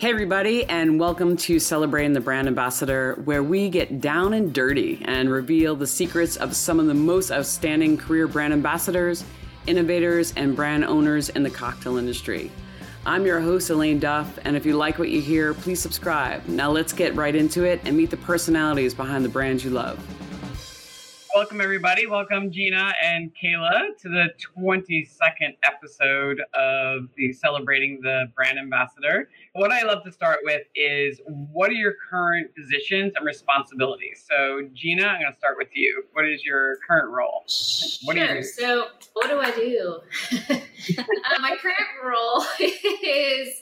Hey, everybody, and welcome to Celebrating the Brand Ambassador, where we get down and dirty and reveal the secrets of some of the most outstanding career brand ambassadors, innovators, and brand owners in the cocktail industry. I'm your host, Elaine Duff, and if you like what you hear, please subscribe. Now, let's get right into it and meet the personalities behind the brands you love. Welcome, everybody. Welcome, Gina and Kayla, to the 22nd episode of the Celebrating the Brand Ambassador. What I love to start with is what are your current positions and responsibilities? So, Gina, I'm going to start with you. What is your current role? What sure. So, what do I do? uh, my current role is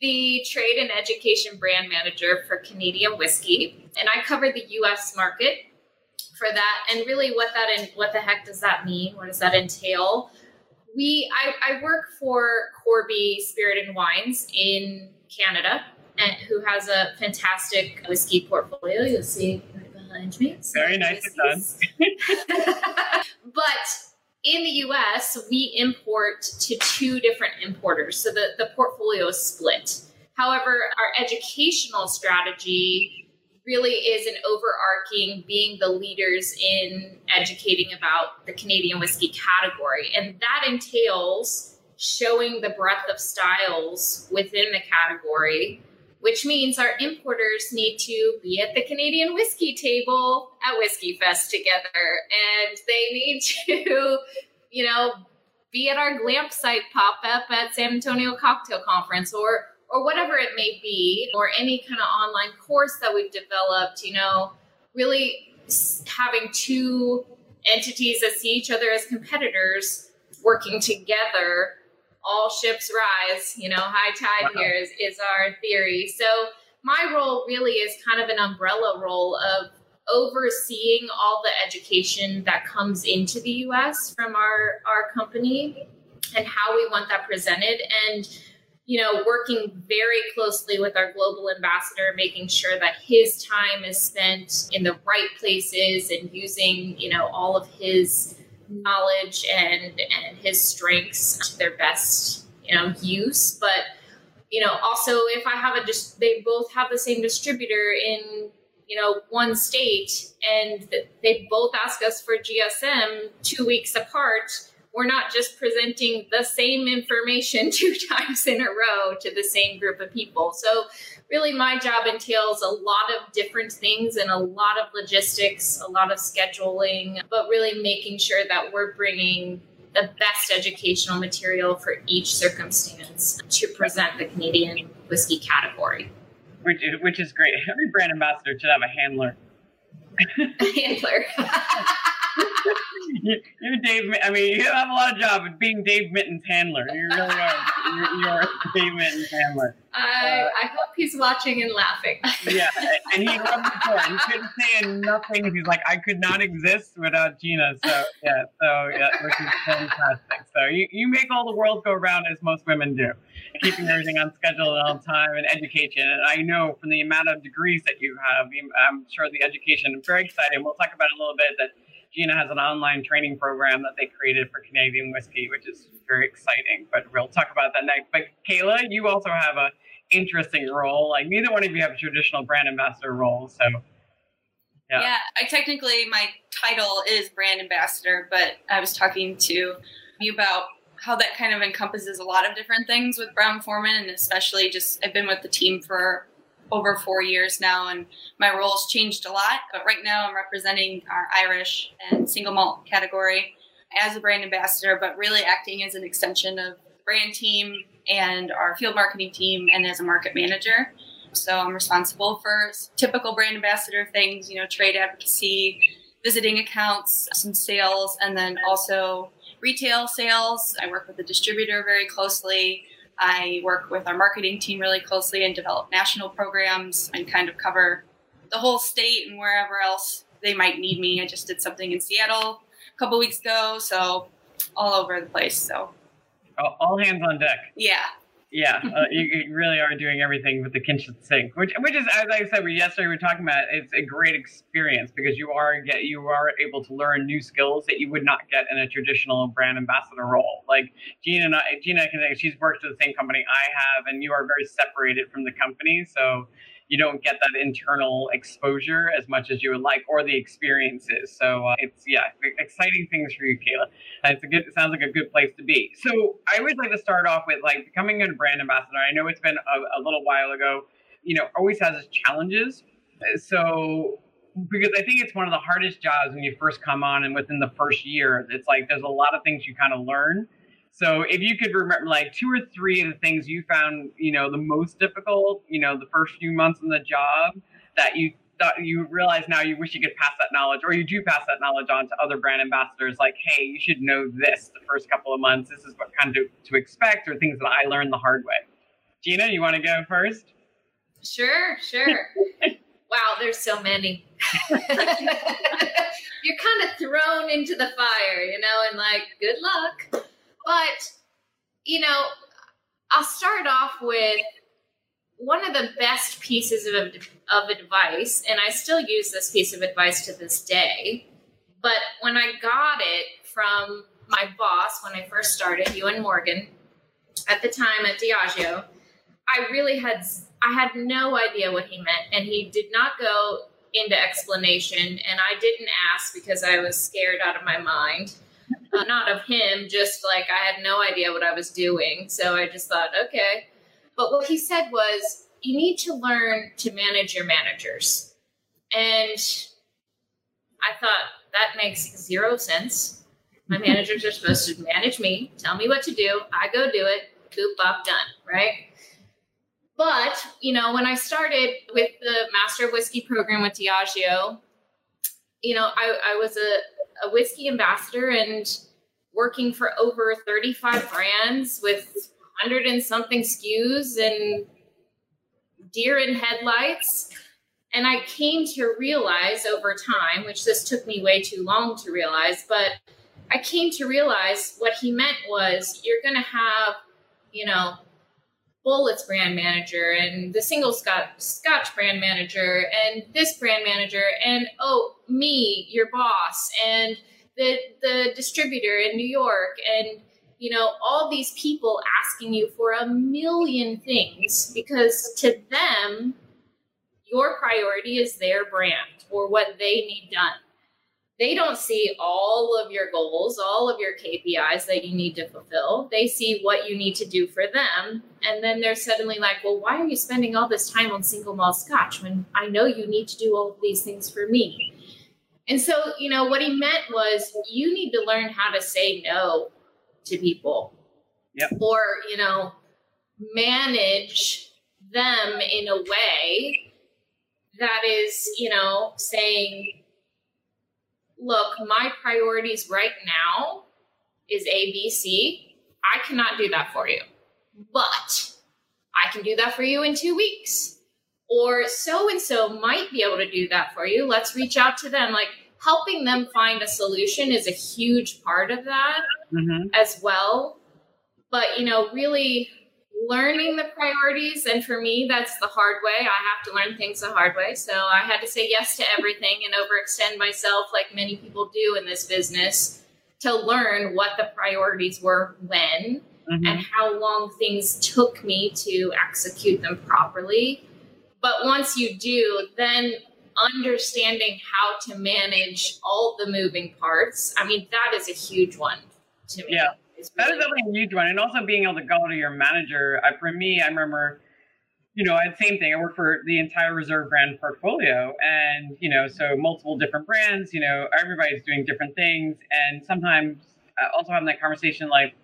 the trade and education brand manager for Canadian whiskey, and I cover the U.S. market for that. And really, what that and what the heck does that mean? What does that entail? We I, I work for Corby Spirit and Wines in Canada, and who has a fantastic whiskey portfolio. You'll see right behind me. Very nice done. but in the US, we import to two different importers. So the, the portfolio is split. However, our educational strategy really is an overarching being the leaders in educating about the Canadian whiskey category. And that entails showing the breadth of styles within the category, which means our importers need to be at the Canadian whiskey table at Whiskey Fest together. And they need to, you know, be at our Glamp site pop up at San Antonio Cocktail Conference or or whatever it may be, or any kind of online course that we've developed, you know, really having two entities that see each other as competitors working together, all ships rise, you know, high tide wow. here is, is our theory. So my role really is kind of an umbrella role of overseeing all the education that comes into the US from our, our company and how we want that presented. And you know, working very closely with our global ambassador, making sure that his time is spent in the right places and using, you know, all of his knowledge and and his strengths to their best, you know, use. But you know, also if I have a just they both have the same distributor in you know one state and they both ask us for GSM two weeks apart we're not just presenting the same information two times in a row to the same group of people. So, really, my job entails a lot of different things and a lot of logistics, a lot of scheduling, but really making sure that we're bringing the best educational material for each circumstance to present the Canadian whiskey category. Which is, which is great. Every brand ambassador should have a handler. A handler. you, are Dave. I mean, you have a lot of job at being Dave Mitton's handler. You really are. You're, you're Dave Mitton's handler. I, uh, I hope he's watching and laughing. yeah, and he loved the tour. He couldn't say nothing. He's like, I could not exist without Gina. So yeah, so yeah, which is fantastic. So you, you make all the world go round as most women do, keeping everything on schedule and on time and education. And I know from the amount of degrees that you have, I'm sure the education. is very exciting. We'll talk about it a little bit. That Gina has an online training program that they created for Canadian whiskey, which is very exciting. But we'll talk about that next. But Kayla, you also have a interesting role. Like neither one of you have a traditional brand ambassador role, so. Yeah. yeah, I technically my title is brand ambassador, but I was talking to you about how that kind of encompasses a lot of different things with Brown Forman, and especially just I've been with the team for over four years now, and my role's changed a lot. But right now, I'm representing our Irish and single malt category as a brand ambassador, but really acting as an extension of the brand team and our field marketing team, and as a market manager. So I'm responsible for typical brand ambassador things, you know, trade advocacy, visiting accounts, some sales, and then also retail sales. I work with the distributor very closely I work with our marketing team really closely and develop national programs and kind of cover the whole state and wherever else they might need me. I just did something in Seattle a couple weeks ago, so all over the place. So all hands on deck. Yeah. Yeah, uh, you, you, really are doing everything with the kitchen sink, which which is as I said we yesterday we were talking about. It's a great experience because you are get you are able to learn new skills that you would not get in a traditional brand ambassador role. Like Gina and I, Gina can she's worked at the same company I have, and you are very separated from the company, so you don't get that internal exposure as much as you would like or the experiences. So uh, it's yeah, exciting things for you, Kayla. it's a good. It sounds like a good place to be. So I always like to start off with like becoming a brand ambassador. I know it's been a, a little while ago. You know, always has its challenges. So because I think it's one of the hardest jobs when you first come on and within the first year, it's like there's a lot of things you kind of learn so if you could remember like two or three of the things you found, you know, the most difficult, you know, the first few months in the job that you thought you realize now you wish you could pass that knowledge or you do pass that knowledge on to other brand ambassadors like, hey, you should know this the first couple of months. This is what kind of to expect or things that I learned the hard way. Gina, you want to go first? Sure, sure. wow, there's so many. You're kind of thrown into the fire, you know, and like, good luck. But, you know, I'll start off with one of the best pieces of, of advice, and I still use this piece of advice to this day. But when I got it from my boss when I first started, Ewan Morgan, at the time at Diageo, I really had I had no idea what he meant, and he did not go into explanation, and I didn't ask because I was scared out of my mind uh, not of him, just like I had no idea what I was doing. So I just thought, okay. But what he said was, you need to learn to manage your managers. And I thought, that makes zero sense. My managers are supposed to manage me, tell me what to do. I go do it, coop up, done, right? But, you know, when I started with the Master of Whiskey program with Diageo, you know, I, I was a, a whiskey ambassador and working for over 35 brands with 100 and something SKUs and deer in headlights. And I came to realize over time, which this took me way too long to realize, but I came to realize what he meant was you're going to have, you know, Bulleit's brand manager and the single Scotch, Scotch brand manager and this brand manager and oh me your boss and the the distributor in New York and you know all these people asking you for a million things because to them your priority is their brand or what they need done they don't see all of your goals, all of your KPIs that you need to fulfill. They see what you need to do for them. And then they're suddenly like, well, why are you spending all this time on single malt scotch when I know you need to do all of these things for me? And so, you know, what he meant was you need to learn how to say no to people. Yep. Or, you know, manage them in a way that is, you know, saying, look, my priorities right now is ABC. I cannot do that for you, but I can do that for you in two weeks. Or so and so might be able to do that for you. Let's reach out to them. Like helping them find a solution is a huge part of that mm-hmm. as well. But, you know, really learning the priorities and for me that's the hard way i have to learn things the hard way so i had to say yes to everything and overextend myself like many people do in this business to learn what the priorities were when mm-hmm. and how long things took me to execute them properly but once you do then understanding how to manage all the moving parts i mean that is a huge one to me yeah that is definitely a huge one, and also being able to go to your manager. I, for me, I remember, you know, I same thing. I work for the entire Reserve brand portfolio, and you know, so multiple different brands. You know, everybody's doing different things, and sometimes uh, also having that conversation like,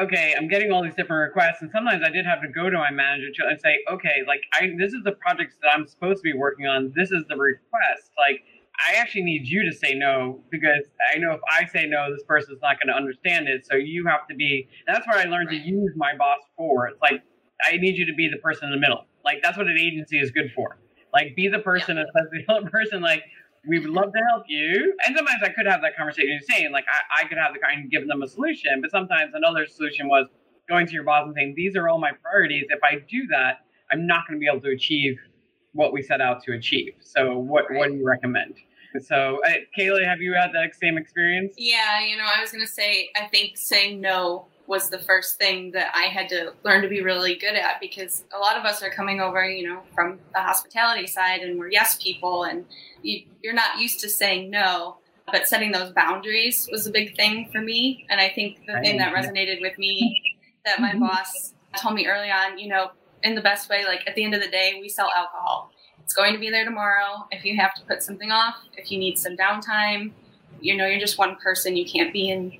okay, I'm getting all these different requests, and sometimes I did have to go to my manager to and say, okay, like I this is the projects that I'm supposed to be working on. This is the request, like I actually need you to say no because I know if I say no, this person's not going to understand it. So you have to be. that's where I learned right. to use my boss for. It's like I need you to be the person in the middle. Like that's what an agency is good for. Like be the person yeah. that says the other person like we would love to help you. And sometimes I could have that conversation saying like I, I could have the kind of give them a solution, but sometimes another solution was going to your boss and saying, these are all my priorities. If I do that, I'm not going to be able to achieve what we set out to achieve. So what, right. what do you recommend? So, uh, Kayla, have you had that same experience? Yeah, you know, I was going to say, I think saying no was the first thing that I had to learn to be really good at because a lot of us are coming over, you know, from the hospitality side and we're yes people and you, you're not used to saying no. But setting those boundaries was a big thing for me. And I think the thing that resonated with me that my boss told me early on, you know, in the best way, like at the end of the day, we sell alcohol. It's going to be there tomorrow. If you have to put something off, if you need some downtime, you know, you're just one person. You can't be in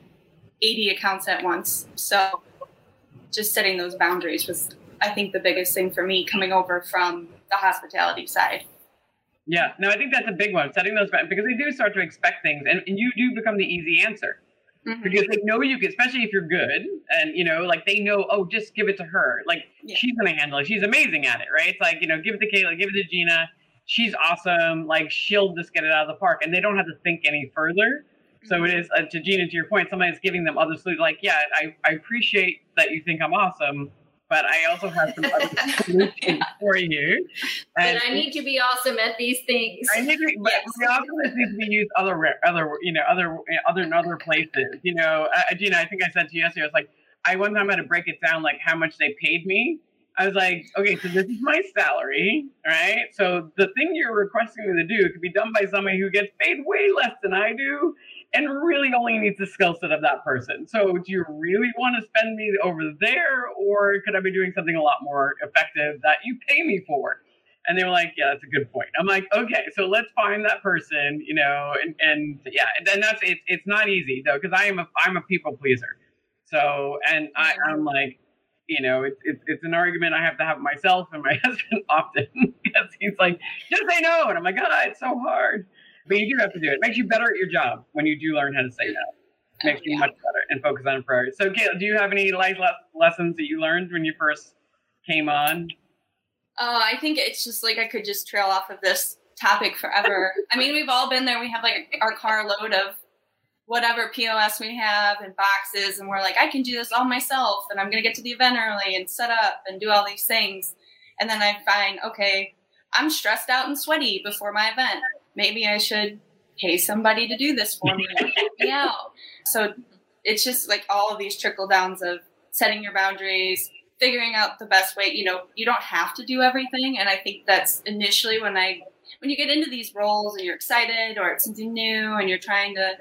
80 accounts at once. So just setting those boundaries was, I think, the biggest thing for me coming over from the hospitality side. Yeah, no, I think that's a big one. Setting those boundaries because they do start to expect things, and, and you do become the easy answer. Mm-hmm. Because they know you can, especially if you're good, and you know, like they know, oh, just give it to her. Like yeah. she's gonna handle it. She's amazing at it, right? It's like you know, give it to Kayla, give it to Gina. She's awesome. Like she'll just get it out of the park, and they don't have to think any further. So it is uh, to Gina, to your point, somebody's giving them other solutions. Like, yeah, I, I appreciate that you think I'm awesome, but I also have some other solutions yeah. for you. And but I need to be awesome at these things. I need to, but yes. the awesomeness needs to be used other, other, you know, other, other, in other places. You know, uh, Gina, I think I said to you yesterday, I was like, I one time had to break it down, like how much they paid me. I was like, okay, so this is my salary, right? So the thing you're requesting me to do could be done by somebody who gets paid way less than I do and really only needs the skill set of that person. So, do you really want to spend me over there, or could I be doing something a lot more effective that you pay me for? And they were like, "Yeah, that's a good point." I'm like, "Okay, so let's find that person, you know." And, and yeah, and that's it's it's not easy though because I am a I'm a people pleaser. So, and I, mm-hmm. I'm like, you know, it's, it's, it's an argument I have to have myself and my husband often because he's like, just say no. And I'm like, God, it's so hard. But you do have to do it. it. Makes you better at your job when you do learn how to say no. It makes you much better and focus on priorities. So, Kayla, do you have any life lessons that you learned when you first came on? Oh, I think it's just like I could just trail off of this topic forever. I mean, we've all been there. We have like our car load of whatever POS we have and boxes, and we're like, I can do this all myself, and I'm going to get to the event early and set up and do all these things. And then I find, okay, I'm stressed out and sweaty before my event maybe I should pay somebody to do this for me and help me out. So it's just like all of these trickle downs of setting your boundaries, figuring out the best way. You know, you don't have to do everything. And I think that's initially when I, when you get into these roles and you're excited or it's something new and you're trying to,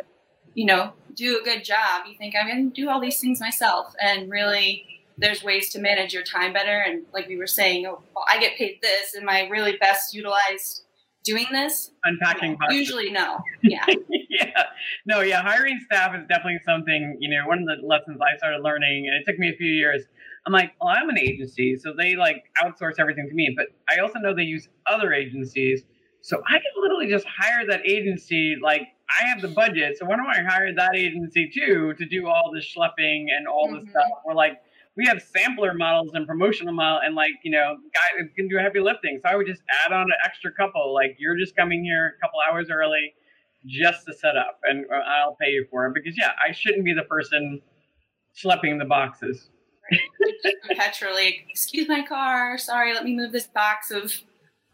you know, do a good job, you think I'm going to do all these things myself. And really, there's ways to manage your time better. And like we were saying, oh, well, I get paid this. Am I really best utilized doing this? Unpacking. Usually, no. Yeah. yeah. No, yeah. Hiring staff is definitely something, you know, one of the lessons I started learning, and it took me a few years. I'm like, well, I'm an agency, so they like outsource everything to me, but I also know they use other agencies. So I can literally just hire that agency. Like, I have the budget, so why don't I hire that agency too to do all the schlepping and all mm-hmm. the stuff? We're like, we have sampler models and promotional model and like you know guys can do heavy lifting. So i would just add on an extra couple. Like you're just coming here a couple hours early just to set up and uh, i'll pay you for it. Because yeah i shouldn't be the person schlepping the boxes. Perpetually excuse my car. Sorry let me move this box of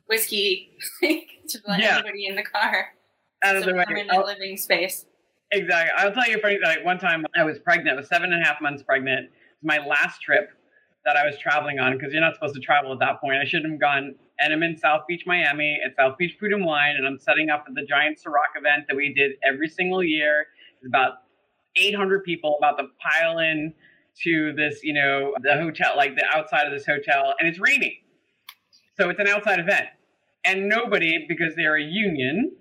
whiskey to let yeah. everybody in the car. Out of the way. living space. Exactly. I'll tell you funny like one time i was pregnant. I was seven and a half months pregnant my last trip that I was traveling on because you're not supposed to travel at that point. I shouldn't have gone. And I'm in South Beach, Miami at South Beach Food and Wine, and I'm setting up at the giant Ciroc event that we did every single year. It's about 800 people about to pile in to this, you know, the hotel, like the outside of this hotel, and it's raining. So it's an outside event. And nobody, because they're a union,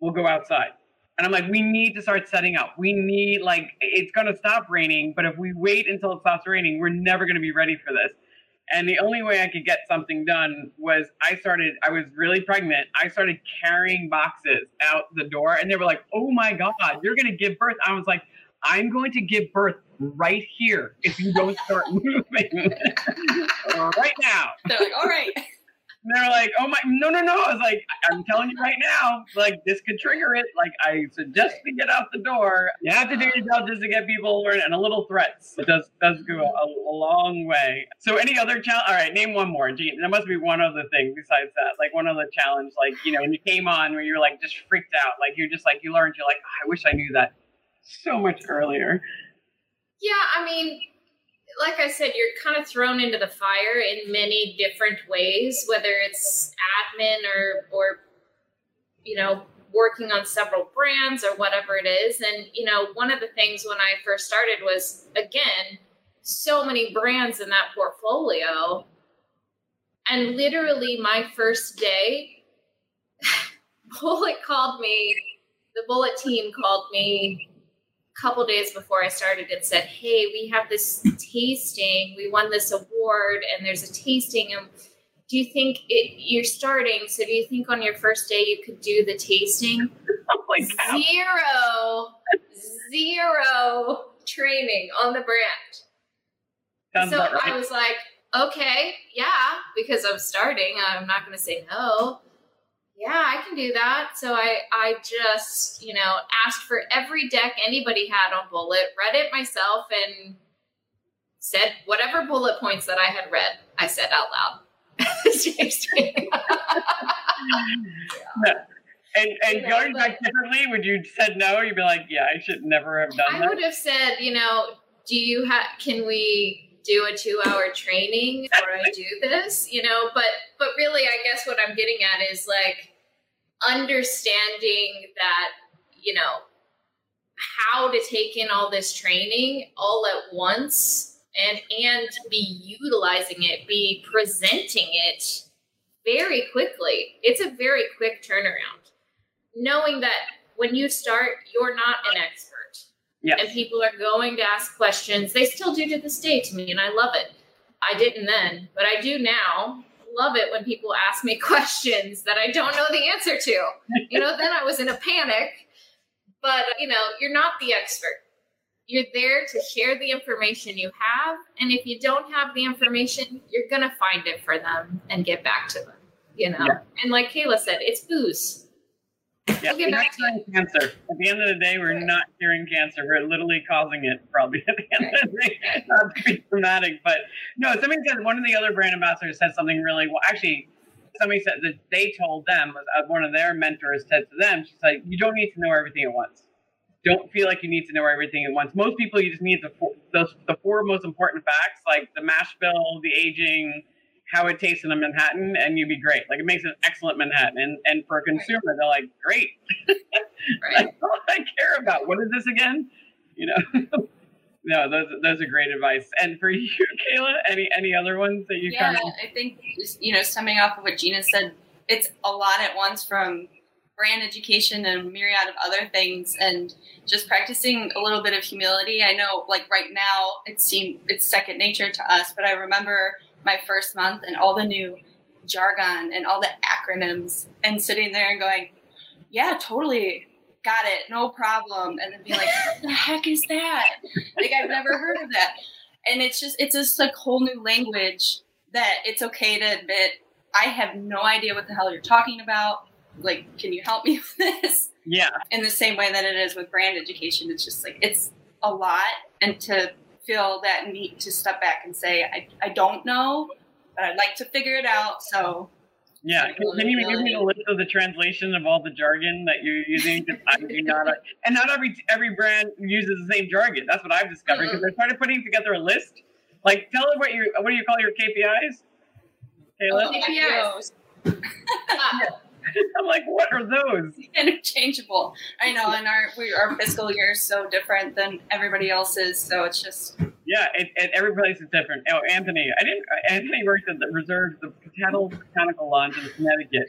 will go outside. And I'm like, we need to start setting up. We need, like, it's going to stop raining, but if we wait until it stops raining, we're never going to be ready for this. And the only way I could get something done was I started, I was really pregnant. I started carrying boxes out the door, and they were like, oh my God, you're going to give birth. I was like, I'm going to give birth right here if you don't start moving right now. They're like, all right. And they're like, oh my, no, no, no. I was like, I'm telling you right now, like this could trigger it. Like I suggest we get out the door. You have to do your job just to get people learn and a little threats. It does does go a, a long way. So any other challenge? All right, name one more. Gee, there must be one other thing besides that. Like one other challenge, like you know, when you came on where you're like just freaked out, like you're just like you learned, you're like, oh, I wish I knew that so much earlier. Yeah, I mean, like I said, you're kind of thrown into the fire in many different ways, whether it's admin or or you know working on several brands or whatever it is. And you know, one of the things when I first started was again so many brands in that portfolio, and literally my first day, Bulleit called me. The Bulleit team called me couple days before I started and said, "Hey, we have this tasting. We won this award, and there's a tasting. And do you think it, you're starting? So do you think on your first day you could do the tasting?" Zero, zero training on the brand. Sounds so right. I was like, "Okay, yeah," because I'm starting. I'm not going to say no yeah, I can do that. So I, I just, you know, asked for every deck anybody had on Bulleit, read it myself, and said whatever bullet points that I had read, I said out loud. yeah. And and you know, going back differently, would you said no? You'd be like, yeah, I should never have done I that. I would have said, you know, do you have? Can we do a two hour training before I do this, you know, but but really I guess what I'm getting at is like understanding that, you know, how to take in all this training all at once and and be utilizing it, be presenting it very quickly. It's a very quick turnaround. Knowing that when you start, you're not an expert Yes. And people are going to ask questions. They still do to this day to me, and I love it. I didn't then, but I do now. Love it when people ask me questions that I don't know the answer to. You know, then I was in a panic. But, you know, you're not the expert. You're there to share the information you have. And if you don't have the information, you're going to find it for them and get back to them, you know? Yeah. And like Kayla said, it's booze yeah, we're not curing cancer. At the end of the day, we're not curing cancer. We're literally causing it, probably at the end of the day. Not to be dramatic, but no, somebody said one of the other brand ambassadors said something really well. Actually, somebody said that they told them, uh, one of their mentors said to them, she's like, you don't need to know everything at once. Don't feel like you need to know everything at once. Most people, you just need the four, those, the four most important facts, like the mash bill, the aging, how it tastes in a Manhattan, and you'd be great. Like it makes an excellent Manhattan. And and for a consumer, right. they're like, great. right. That's all I care about. What is this again? You know. no, those those are great advice. And for you, Kayla, any any other ones that you? Yeah, kind of... I think you know, stemming off of what Gina said, it's a lot at once from brand education and myriad of other things and just practicing a little bit of humility i know like right now it seemed it's second nature to us but i remember my first month and all the new jargon and all the acronyms and sitting there and going, yeah, totally got it, no problem. And then be like, what the heck is that? Like, I've never heard of that. And it's just, it's just like whole new language that it's okay to admit, I have no idea what the hell you're talking about. Like, can you help me with this? Yeah. In the same way that it is with brand education, it's just like, it's a lot. And to feel that need to step back and say, I, I don't know, but I'd like to figure it out. So yeah, can, can you give me a list of the translation of all the jargon that you're using? I do not, and not every every brand uses the same jargon. That's what I've discovered because mm-hmm. I started putting together a list. Like, tell them what your what do you call your KPIs? Kayla? Oh, KPIs. I'm like, what are those? Interchangeable. I know, and our we, our fiscal year is so different than everybody else's, so it's just. Yeah, it, it, every place is different. Oh, Anthony, I didn't. Anthony worked at the reserves, the Ketel Botanical in Connecticut.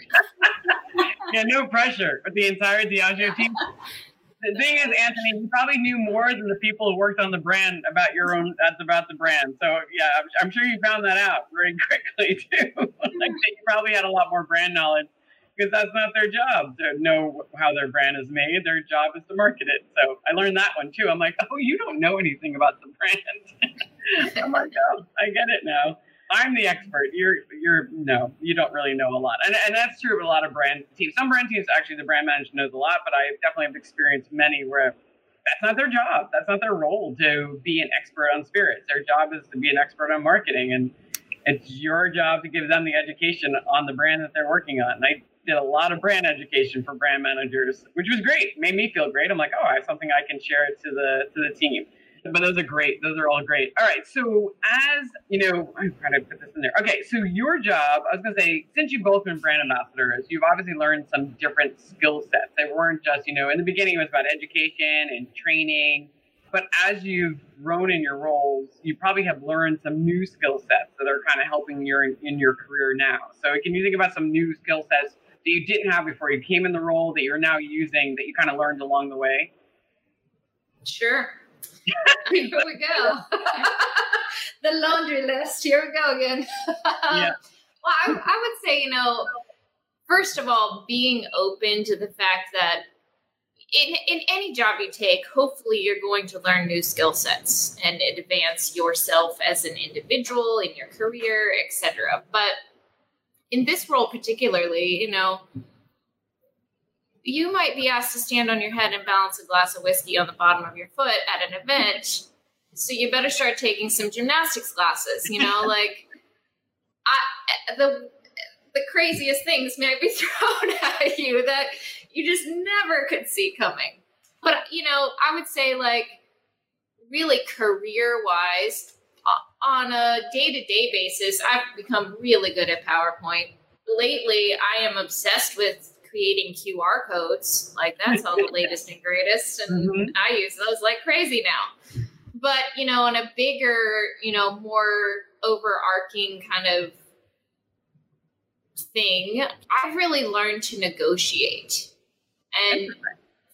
yeah, no pressure. But the entire Diageo team. The thing is, Anthony, you probably knew more than the people who worked on the brand about your own. That's about the brand. So yeah, I'm, I'm sure you found that out very quickly too. like you probably had a lot more brand knowledge because that's not their job to know how their brand is made. Their job is to market it. So I learned that one too. I'm like, oh, you don't know anything about the brand. I'm like, oh, I get it now. I'm the expert. You're you're no, you don't really know a lot, and and that's true of a lot of brand teams. Some brand teams actually the brand manager knows a lot, but I definitely have experienced many where that's not their job. That's not their role to be an expert on spirits. Their job is to be an expert on marketing, and it's your job to give them the education on the brand that they're working on. And I did a lot of brand education for brand managers, which was great. Made me feel great. I'm like, oh, I have something I can share to the to the team but those are great. Those are all great. All right. So as you know, I'm trying to put this in there. Okay. So your job, I was going to say, since you've both been brand ambassadors, you've obviously learned some different skill sets. They weren't just, you know, in the beginning it was about education and training. But as you've grown in your roles, you probably have learned some new skill sets that are kind of helping you in, in your career now. So can you think about some new skill sets that you didn't have before you came in the role that you're now using that you kind of learned along the way? Sure. Here we go. the laundry list. Here we go again. yeah. Well, I, I would say, you know, first of all, being open to the fact that in, in any job you take, hopefully you're going to learn new skill sets and advance yourself as an individual in your career, etc. But in this role particularly, you know, you might be asked to stand on your head and balance a glass of whiskey on the bottom of your foot at an event. So you better start taking some gymnastics classes, you know, like I, the the craziest things may be thrown at you that you just never could see coming. But you know, I would say like really career wise on a day-to-day basis, I've become really good at PowerPoint. Lately, I am obsessed with creating QR codes. Like that's all the latest and greatest. And mm-hmm. I use those like crazy now. But, you know, on a bigger, you know, more overarching kind of thing, I've really learned to negotiate. And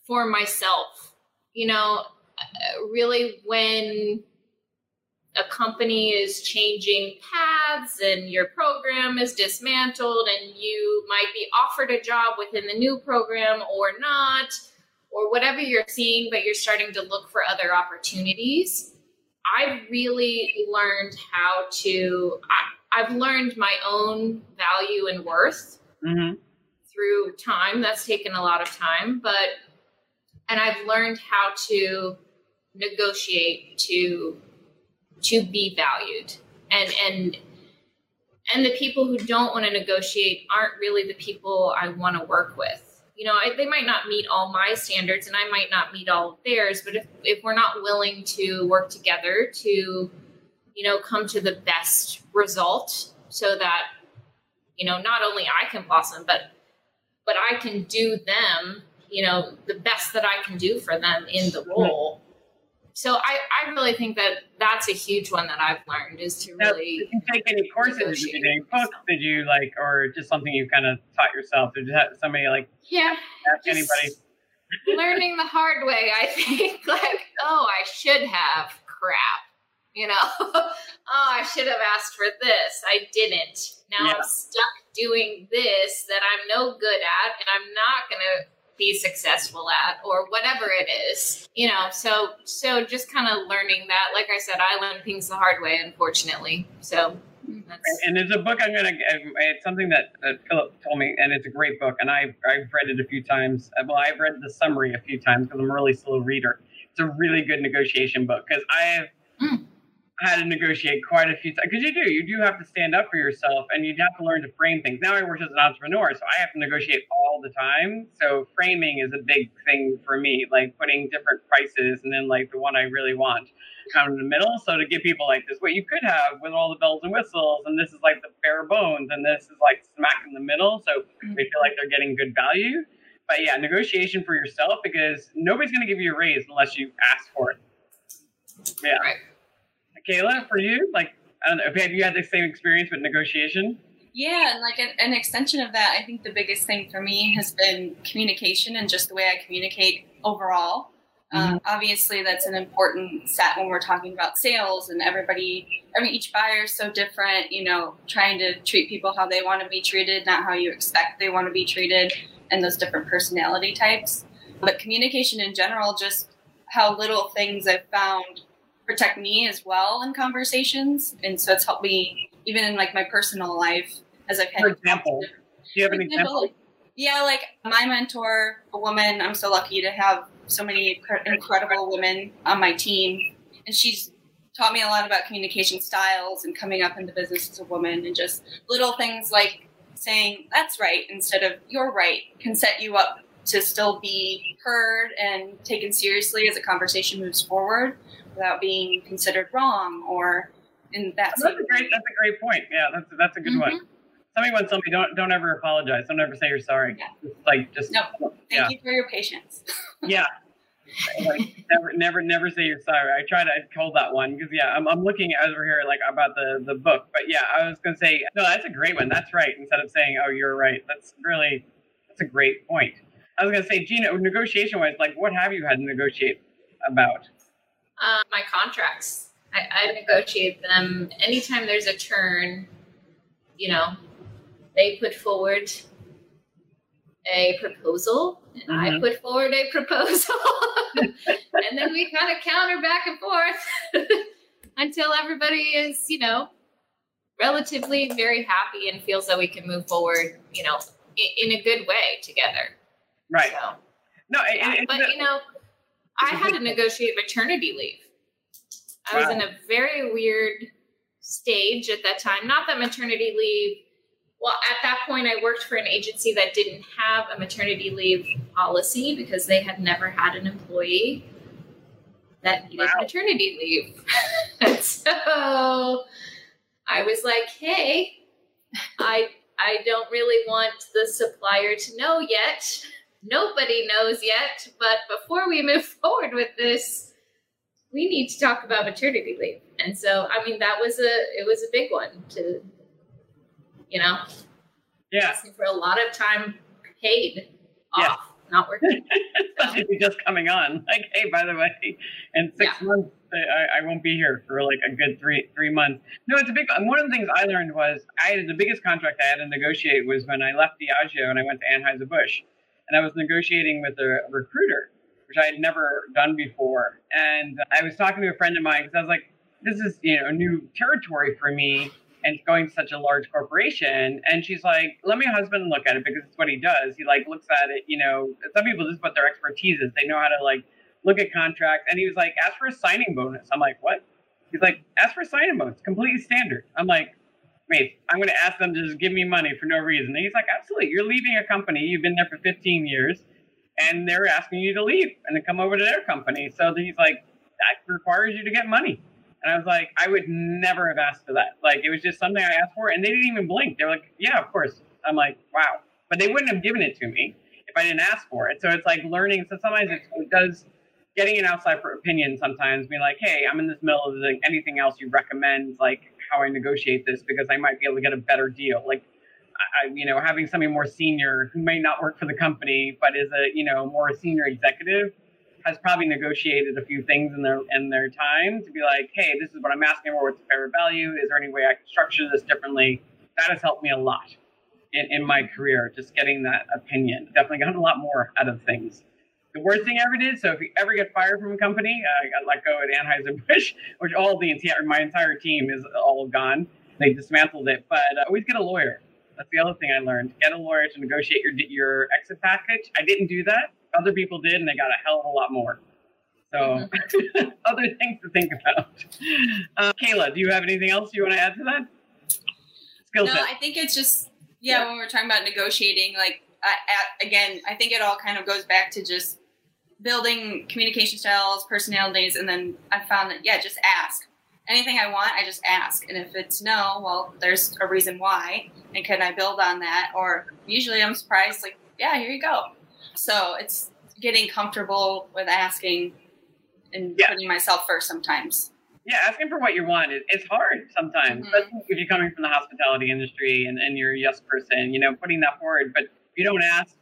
for myself, you know, really when a company is changing paths and your program is dismantled and you might be offered a job within the new program or not or whatever you're seeing but you're starting to look for other opportunities i've really learned how to I, have learned my own value and worth mm-hmm. through time that's taken a lot of time but and i've learned how to negotiate to to be valued and and and the people who don't want to negotiate aren't really the people I want to work with. You know, I, they might not meet all my standards and I might not meet all of theirs, but if, if we're not willing to work together to, you know, come to the best result so that, you know, not only I can blossom, but but I can do them, you know, the best that I can do for them in the role so I, I really think that that's a huge one that I've learned is to really. did you take any courses? Did you take books? Did you like, or just something you kind of taught yourself? Did you have somebody like? Yeah. Ask anybody. learning the hard way, I think. Like, oh, I should have crap. You know, oh, I should have asked for this. I didn't. Now yeah. I'm stuck doing this that I'm no good at, and I'm not gonna be successful at or whatever it is you know? So so just kind of learning that like i said i learned things the hard way unfortunately. So mm-hmm. and it's a book i'm gonna it's something that, that philip told me and it's a great book and i've, I've read it a few times. Uh, well i've read the summary a few times because i'm a really slow reader. It's a really good negotiation book because i have had to negotiate quite a few times because you do you do have to stand up for yourself and you have to learn to frame things. Now i work as an entrepreneur so i have to negotiate all the time. So framing is a big thing for me like putting different prices and then like the one i really want kind of in the middle. So to give people like this what you could have with all the bells and whistles and this is like the bare bones and this is like smack in the middle so mm. they feel like they're getting good value. But yeah negotiation for yourself because nobody's going to give you a raise unless you ask for it. Yeah. Right. Kayla, for you, like, I don't know, have you had the same experience with negotiation? Yeah, and like an, an, extension of that, I think the biggest thing for me has been communication and just the way I communicate overall. Mm-hmm. Um, obviously, that's an important set when we're talking about sales and everybody, every each buyer is so different. You know, trying to treat people how they want to be treated, not how you expect they want to be treated, and those different personality types. But communication in general, just how little things I've found protect me as well in conversations. And so it's helped me even in like my personal life as I've had. For example, do you have an example? example? Yeah, like my mentor, a woman. I'm so lucky to have so many incredible women on my team, and she's taught me a lot about communication styles and coming up in the business as a woman, and just little things like saying "that's right" instead of "you're right" can set you up to still be heard and taken seriously as a conversation moves forward without being considered wrong or in that. That's a great. That's a great point. Yeah, that's that's a good mm-hmm. one. Somebody once told me, "Don't don't ever apologize. Don't ever say you're sorry. Yeah. Just, like just no. Thank yeah. you for your patience. yeah. like never never never say you're sorry. I try to hold that one because yeah, I'm, I'm looking over here like about the the book, but yeah, I was gonna say no, that's a great one. That's right. Instead of saying oh you're right, that's really that's a great point. I was gonna say Gina, negotiation wise, like what have you had to negotiate about? Uh, my contracts. I, I negotiate them anytime there's a turn. You know, they put forward a proposal and mm-hmm. I put forward a proposal. and then we kind of counter back and forth until everybody is, you know, relatively very happy and feels that we can move forward, you know, in, in a good way together. Right. So, no, yeah, it, but you know, I had to negotiate maternity leave. I wow. was in a very weird stage at that time. Not that maternity leave well, at that point, I worked for an agency that didn't have a maternity leave policy because they had never had an employee that needed wow. maternity leave. and so I was like, hey, I I don't really want the supplier to know yet. Nobody knows yet, but before we move forward with this, we need to talk about maternity leave. And so, I mean, that was a it was a big one to you know, yeah, for a lot of time paid off, yeah. not working. Especially if you're just coming on, like, hey, by the way, in six yeah. months, I, I, won't be here for like a good three three months. No, it's a big. One of the things I learned was I had the biggest contract I had to negotiate was when I left Diageo and I went to Anheuser Busch, and I was negotiating with a recruiter, which I had never done before. And I was talking to a friend of mine because I was like, this is you know a new territory for me and going to such a large corporation. And she's like, let my husband look at it because it's what he does. He like looks at it, you know, some people just what their expertise is. They know how to like look at contracts. And he was like, ask for a signing bonus. I'm like, what? He's like, ask for a signing bonus, completely standard. I'm like, wait, I'm going to ask them to just give me money for no reason. And he's like, absolutely. You're leaving a company. You've been there for 15 years and they're asking you to leave and to come over to their company. So he's like, that requires you to get money. And I was like, I would never have asked for that. Like, it was just something I asked for, and they didn't even blink. They were like, yeah, of course. I'm like, wow. But they wouldn't have given it to me if I didn't ask for it. So it's like learning. So sometimes it does getting an outside opinion sometimes, being like, hey, I'm in this middle of anything else you recommend, like how I negotiate this, because I might be able to get a better deal. Like, I, you know, having somebody more senior who may not work for the company, but is a, you know, more senior executive has probably negotiated a few things in their in their time to be like, hey, this is what I'm asking for. What's the fair value? Is there any way I can structure this differently? That has helped me a lot in, in my career, just getting that opinion. Definitely gotten a lot more out of things. The worst thing I ever did. So if you ever get fired from a company, uh, I got let go at Anheuser Busch, which all the entire my entire team is all gone. They dismantled it, but uh, always get a lawyer. That's the other thing I learned. Get a lawyer to negotiate your your exit package. I didn't do that other people did, and they got a hell of a lot more. So, mm-hmm. other things to think about. Uh, Kayla, do you have anything else you want to add to that? Skill no, set. I think it's just yeah, yeah. When we're talking about negotiating, like I, again, I think it all kind of goes back to just building communication styles, personalities, and then I found that yeah, just ask anything I want. I just ask, and if it's no, well, there's a reason why, and can I build on that? Or usually I'm surprised, like yeah, here you go so it's getting comfortable with asking and yeah. putting myself first sometimes. Yeah, asking for what you want is it's hard sometimes, mm-hmm. if you're coming from the hospitality industry and, and you're a yes person, you know, putting that forward. But if you don't ask,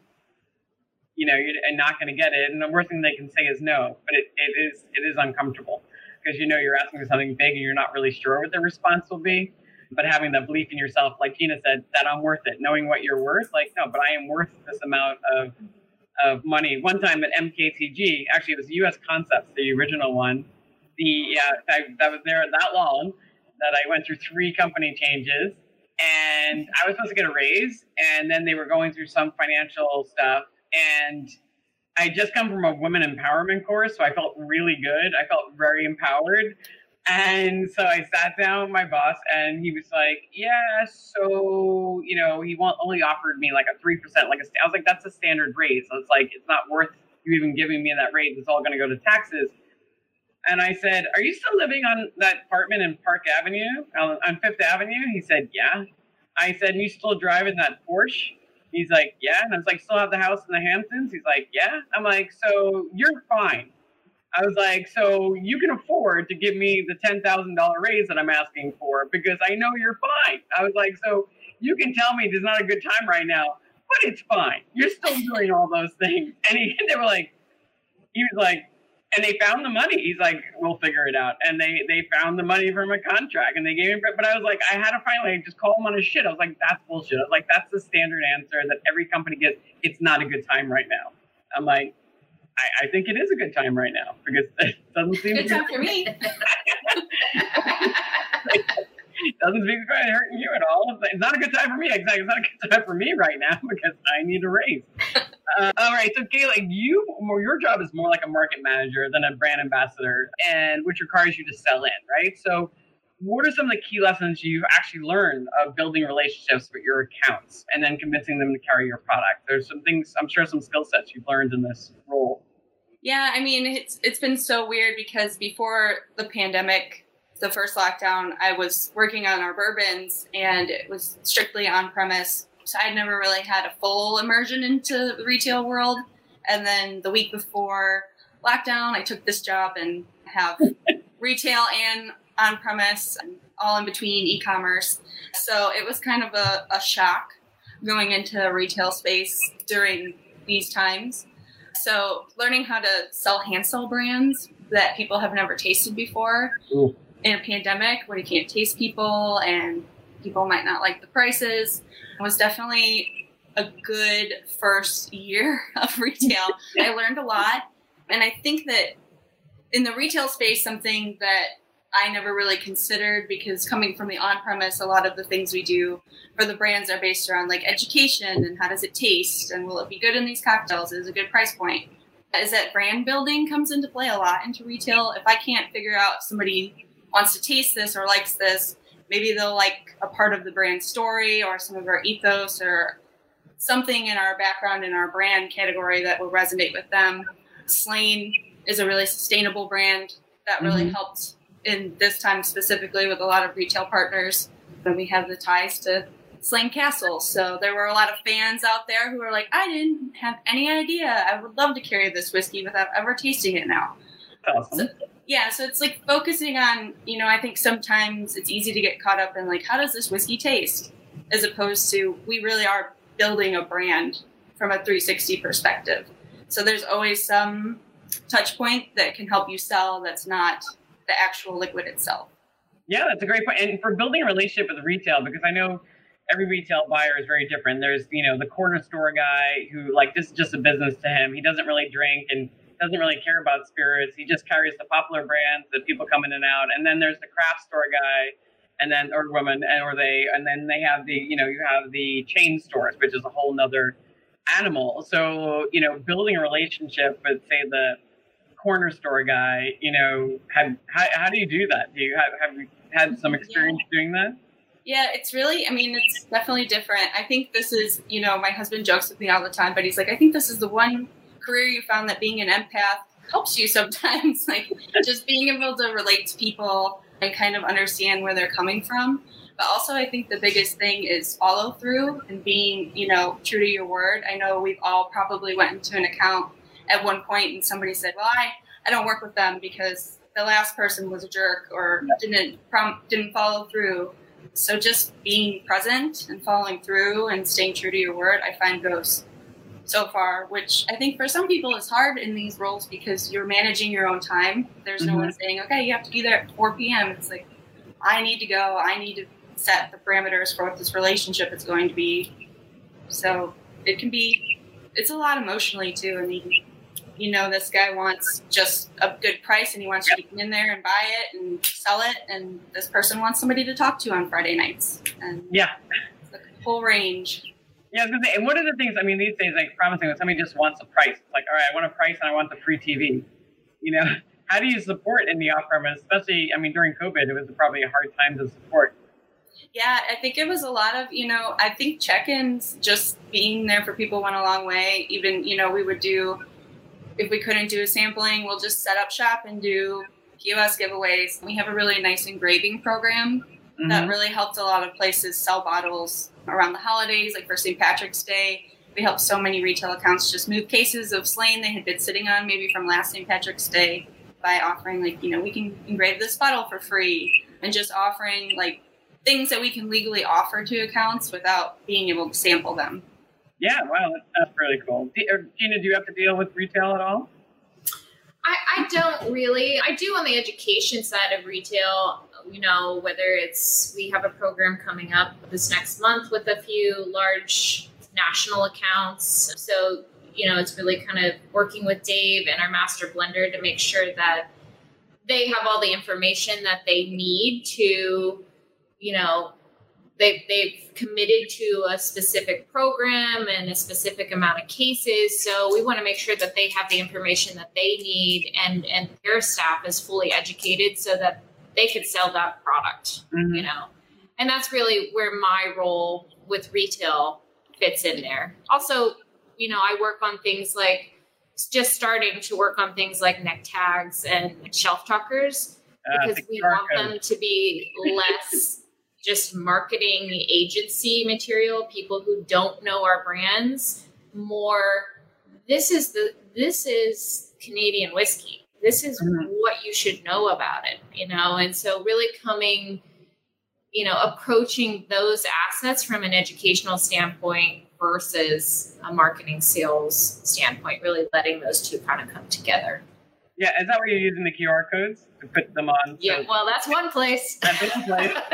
you know, you're not going to get it. And the worst thing they can say is no. But it, it is it is uncomfortable because you know you're asking for something big and you're not really sure what the response will be. But having that belief in yourself, like Gina said, that I'm worth it, knowing what you're worth, like no, but I am worth this amount of of money. One time at MKTG, actually it was US Concepts, the original one. The yeah, I, that was there that long. that I went through three company changes and I was supposed to get a raise. And then they were going through some financial stuff. And I just come from a women empowerment course. So I felt really good. I felt very empowered. And so I sat down with my boss and he was like, yeah, so, you know, he only offered me like a 3%, like a." I was like, that's a standard raise. So it's like, it's not worth you even giving me that raise. It's all going to go to taxes. And I said, Are you still living on that apartment in Park Avenue, on Fifth Avenue? He said, Yeah. I said, You still driving that Porsche? He's like, Yeah. And I was like, Still have the house in the Hamptons? He's like, Yeah. I'm like, So you're fine. I was like, So you can afford to give me the $10,000 raise that I'm asking for because I know you're fine. I was like, So you can tell me there's not a good time right now, but it's fine. You're still doing all those things. And he, they were like, He was like, and they found the money. He's like, we'll figure it out. And they they found the money from a contract and they gave him. But I was like, I had to finally just call him on his shit. I was like, that's bullshit. I was like, that's the standard answer that every company gets. It's not a good time right now. I'm like, I, I think it is a good time right now because it doesn't seem good time for me. doesn't seem to be hurting you at all. It's not a good time for me. Exactly, it's not a good time for me right now because I need a raise. Uh, all right, so Kayla, you your job is more like a market manager than a brand ambassador, and which requires you to sell in, right? So, what are some of the key lessons you've actually learned of building relationships with your accounts and then convincing them to carry your product? There's some things I'm sure some skill sets you've learned in this role. Yeah, I mean it's it's been so weird because before the pandemic, the first lockdown, I was working on our bourbons and it was strictly on premise so I'd never really had a full immersion into the retail world. And then the week before lockdown, I took this job and have retail and on premise and all in between e commerce. So it was kind of a, a shock going into retail space during these times. So learning how to sell hand sell brands that people have never tasted before Ooh. In a pandemic where you can't taste people and people might not like the prices it was definitely a good first year of retail. I learned a lot. And I think that in the retail space, something that I never really considered because coming from the on premise, a lot of the things we do for the brands are based around like education and how does it taste and will it be good in these cocktails? Is a good price point? Is that brand building comes into play a lot into retail. If I can't figure out somebody wants to taste this or likes this, maybe they'll like a part of the brand story or some of our ethos or something in our background in our brand category that will resonate with them. Slane is a really sustainable brand that really mm-hmm. helped in this time specifically with a lot of retail partners. And we have the ties to Slane Castle. So there were a lot of fans out there who were like, I didn't have any idea. I would love to carry this whiskey without ever tasting it now. Awesome. So, yeah, so it's like focusing on, you know, I think sometimes it's easy to get caught up in like, how does this whiskey taste? As opposed to, we really are building a brand from a 360 perspective. So there's always some touch point that can help you sell that's not the actual liquid itself. Yeah, that's a great point. And for building a relationship with retail, because I know every retail buyer is very different. There's, you know, the corner store guy who like this is just a business to him. He doesn't really drink and doesn't really care about spirits. He just carries the popular brands that people come in and out. And then there's the craft store guy, and then or woman, and or they, and then they have the you know you have the chain stores, which is a whole nother animal. So you know, building a relationship with say the corner store guy, you know, have, how, how do you do that? Do you have have you had some experience yeah. doing that? Yeah, it's really, I mean, it's definitely different. I think this is, you know, my husband jokes with me all the time, but he's like, I think this is the one career you found that being an empath helps you sometimes like just being able to relate to people and kind of understand where they're coming from. But also i think the biggest thing is follow through and being you know true to your word. I know we've all probably went into an account at one point and somebody said well i i don't work with them because the last person was a jerk or didn't prom- didn't follow through. So just being present and following through and staying true to your word i find goes so far, which I think for some people is hard in these roles because you're managing your own time. There's mm-hmm. no one saying, okay, you have to be there at 4 p.m. It's like, I need to go. I need to set the parameters for what this relationship is going to be. So it can be, it's a lot emotionally too. I mean, you know, this guy wants just a good price and he wants you to get in there and buy it and sell it. And this person wants somebody to talk to on Friday nights. And yeah, the whole range. Yeah, I was gonna say, and one of the things I mean these days, like promising when somebody just wants a price, it's like, all right, I want a price and I want the free TV. You know, how do you support in the off premise? Especially, I mean, during COVID, it was probably a hard time to support. Yeah, I think it was a lot of, you know, I think check ins, just being there for people went a long way. Even, you know, we would do, if we couldn't do a sampling, we'll just set up shop and do POS giveaways. We have a really nice engraving program mm-hmm. that really helped a lot of places sell bottles around the holidays, like for St. Patrick's Day. We helped so many retail accounts just move cases of Slane they had been sitting on maybe from last St. Patrick's Day by offering, like, you know, we can engrave this bottle for free and just offering, like, things that we can legally offer to accounts without being able to sample them. Yeah, wow, that's really cool. Gina, do you have to deal with retail at all? I, I don't really. I do on the education side of retail. You know, whether it's we have a program coming up this next month with a few large national accounts. So, you know, it's really kind of working with Dave and our master blender to make sure that they have all the information that they need to you know, they've, they've committed to a specific program and a specific amount of cases. So we want to make sure that they have the information that they need and, and their staff is fully educated so that they could sell that product, mm-hmm. you know. And that's really where my role with retail fits in there. Also, you know, I work on things like just starting to work on things like neck tags and shelf talkers uh, because we want them to be less just marketing agency material, people who don't know our brands, more this is the this is Canadian whiskey. This is mm-hmm. what you should know about it, you know? And so really coming, you know, approaching those assets from an educational standpoint versus a marketing sales standpoint, really letting those two kind of come together. Yeah, is that where you're using the QR codes to put them on? Yeah, well, that's one place. That's one place.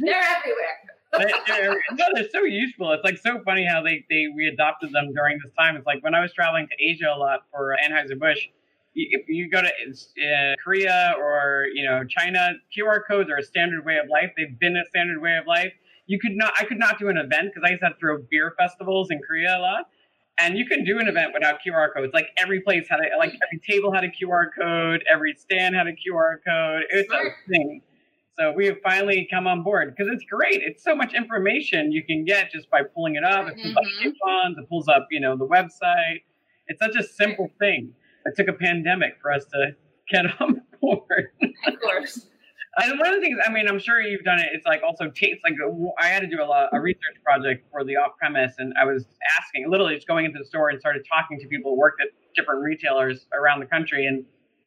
they're everywhere. They're, no, they're so useful. It's like so funny how they, they readopted them during this time. It's like when I was traveling to Asia a lot for Anheuser-Busch, if you go to uh, Korea or you know China, QR codes are a standard way of life. They've been a standard way of life. You could not, I could not do an event because I used to, to throw beer festivals in Korea a lot, and you can do an event without QR codes. Like every place had a, like every table had a QR code, every stand had a QR code. It was a thing. So we have finally come on board because it's great. It's so much information you can get just by pulling it up. It pulls mm-hmm. up coupons. It pulls up, you know, the website. It's such a simple thing. It took a pandemic for us to get on board. Of course. And one of the things, I mean, I'm sure you've done it. It's like also taste. Like I had to do a, lot, a research project for the off premise, and I was asking, literally, just going into the store and started talking to people who worked at different retailers around the country, and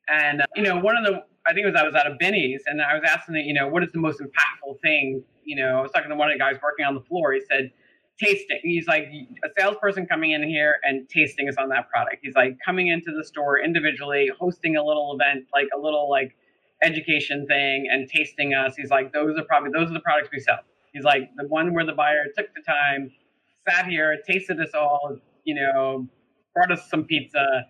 and uh, you know, one of the I think it was I was at a Binny's and I was asking you know, what is the most impactful thing? You know, I was talking to one of the guys working on the floor. He said, tasting. He's like a salesperson coming in here and tasting is on that product. He's like coming into the store individually, hosting a little event, like a little like education thing and tasting us. He's like, those are probably those are the products we sell. He's like the one where the buyer took the time, sat here, tasted us all, you know, brought us some pizza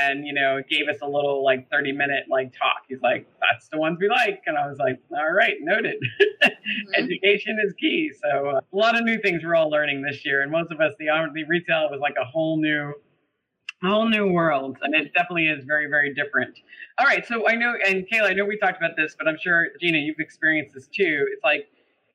and you know gave us a little like 30 minute like talk. He's like that's the ones we like. And i was like all right noted. Mm-hmm. education is key. So uh, a lot of new things we're all learning this year. And most of us the, the retail was like a whole new whole new world. And it definitely is very very different. All right. So i know and kayla i know we talked about this but i'm sure gina you've experienced this too. It's like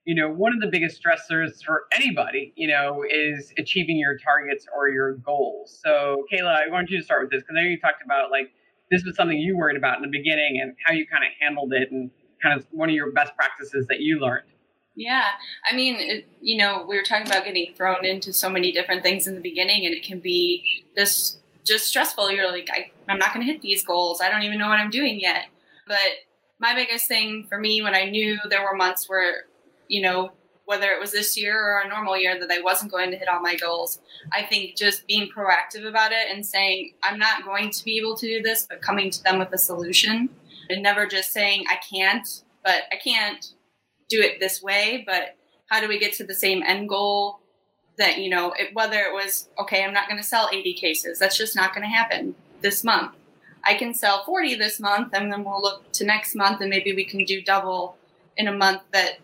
you know, one of the biggest stressors for anybody, you know, is achieving your targets or your goals. So, Kayla, I want you to start with this because I know you talked about like this was something you worried about in the beginning and how you kind of handled it and kind of one of your best practices that you learned. Yeah, I mean, it, you know, we were talking about getting thrown into so many different things in the beginning, and it can be this just stressful. You're like, I, I'm not going to hit these goals. I don't even know what I'm doing yet. But my biggest thing for me when I knew there were months where you know, whether it was this year or a normal year that I wasn't going to hit all my goals. I think just being proactive about it and saying, I'm not going to be able to do this, but coming to them with a solution. And never just saying, I can't, but I can't do it this way, but how do we get to the same end goal that you know it, whether it was okay i'm not going to sell 80 cases. That's just not going to happen this month. I can sell 40 this month and then we'll look to next month and maybe we can do double in a month that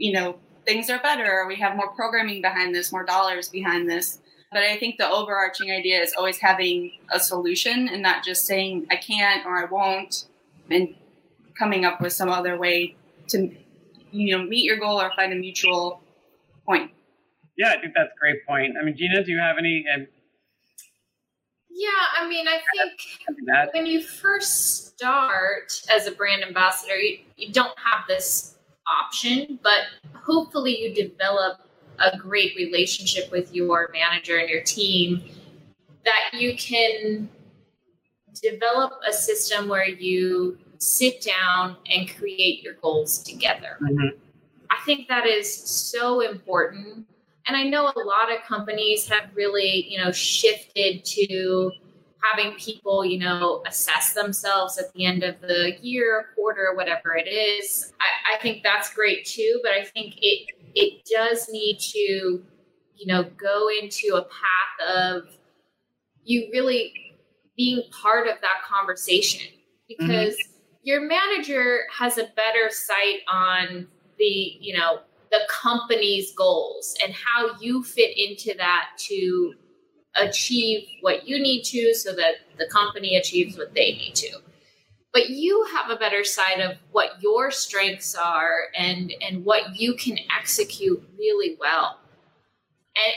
you know things are better we have more programming behind this more dollars behind this but i think the overarching idea is always having a solution and not just saying i can't or i won't and coming up with some other way to you know meet your goal or find a mutual point yeah, I think that's a great point. I mean, Gina, do you have any? Um, yeah, I mean, I think when you first start as a brand ambassador, you, you don't have this option, but hopefully you develop a great relationship with your manager and your team that you can develop a system where you sit down and create your goals together. Mm-hmm. I think that is so important and I know a lot of companies have really, you know, shifted to having people, you know, assess themselves at the end of the year, quarter, whatever it is. I, I think that's great too, but I think it it does need to, you know, go into a path of you really being part of that conversation because mm-hmm. your manager has a better sight on the, you know, the company's goals and how you fit into that to achieve what you need to so that the company achieves what they need to. But you have a better side of what your strengths are and and what you can execute really well.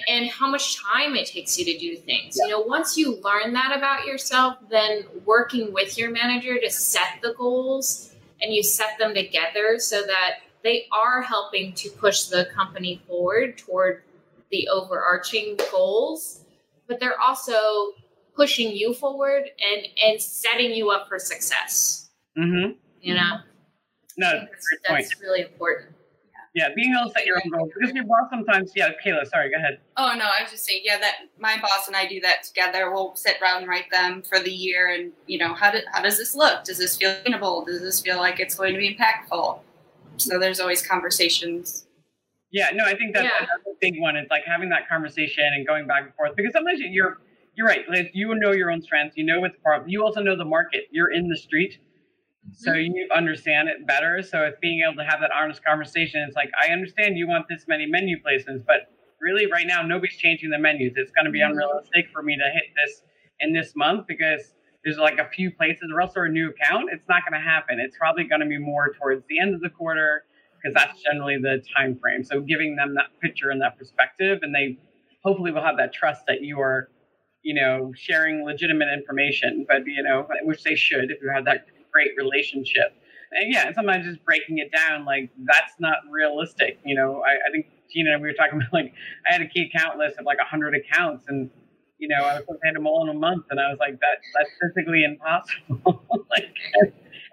And, and how much time it takes you to do things. Yeah. you know once you learn that about yourself then working with your manager to set the goals and you set them together so that they are helping to push the company forward toward the overarching goals, but they're also pushing you forward and and setting you up for success. Mm-hmm. You know, no, that's, that's really important. Yeah, being able to set your own goals because your boss sometimes. Yeah, Kayla, sorry, go ahead. Oh no, I was just saying. Yeah, that my boss and I do that together. We'll sit down and write them for the year, and you know, how did how does this look? Does this feel sustainable? Does this feel like it's going to be impactful? So there's always conversations. Yeah, no, I think that's, yeah. that's a big one. It's like having that conversation and going back and forth because sometimes you're you're right. Like you know your own strengths. You know what's problem. You also know the market. You're in the street, so mm-hmm. you understand it better. So it's being able to have that honest conversation. It's like I understand you want this many menu placements, but really right now nobody's changing the menus. It's going to be mm-hmm. unrealistic for me to hit this in this month because there's like a few places or else or a new account, it's not going to happen. It's probably going to be more towards the end of the quarter because that's generally the time frame. So giving them that picture and that perspective, and they hopefully will have that trust that you are, you know, sharing legitimate information, but you know, which they should if you have that great relationship. And yeah, and sometimes just breaking it down, like that's not realistic. You know, I, I think Gina, and we were talking about like I had a key account list of like 100 accounts, and you know, I was supposed to hand them all in a month, and I was like, that that's physically impossible. like,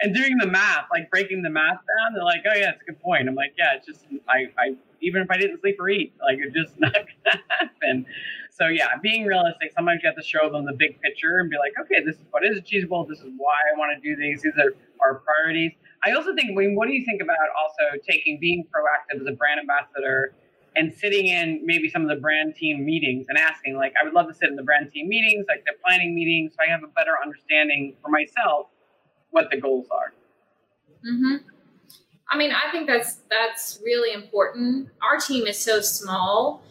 and, doing the math, like breaking the math down, they're like, oh yeah, it's a good point. I'm like, yeah, it's just I, I even if I didn't sleep or eat, like it's just not gonna happen. So yeah, being realistic. Sometimes you have to show them the big picture and be like, okay, this is what is achievable. This is why I want to do these. These are our priorities. I also think, I mean, what do you think about also taking being proactive as a brand ambassador? and sitting in maybe some of the brand team meetings and asking, like, I would love to sit in the brand team meetings, like the planning meetings, so I have a better understanding for myself what the goals are. Mm-hmm. I mean, I think that's that's really important. Our team is so small,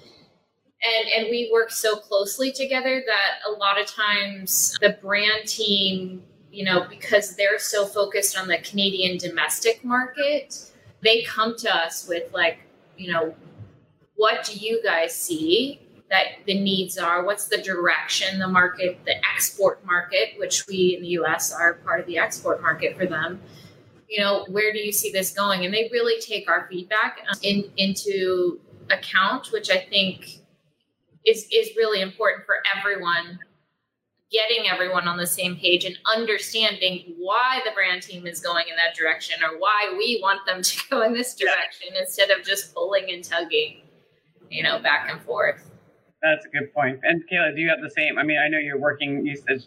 and and we work so closely together that a lot of times the brand team, you know, because they're so focused on the Canadian domestic market, they come to us with like, you know, what do you guys see that the needs are? What's the direction the market, the export market, which we in the US are part of the export market for them? You know, where do you see this going? And they really take our feedback um, in, into account, which I think is is really important for everyone getting everyone on the same page and understanding why the brand team is going in that direction or why we want them to go in this direction yeah. instead of just pulling and tugging you know, back and forth. That's a good point. And Kayla, do you have the same? I mean, I know you're working, you said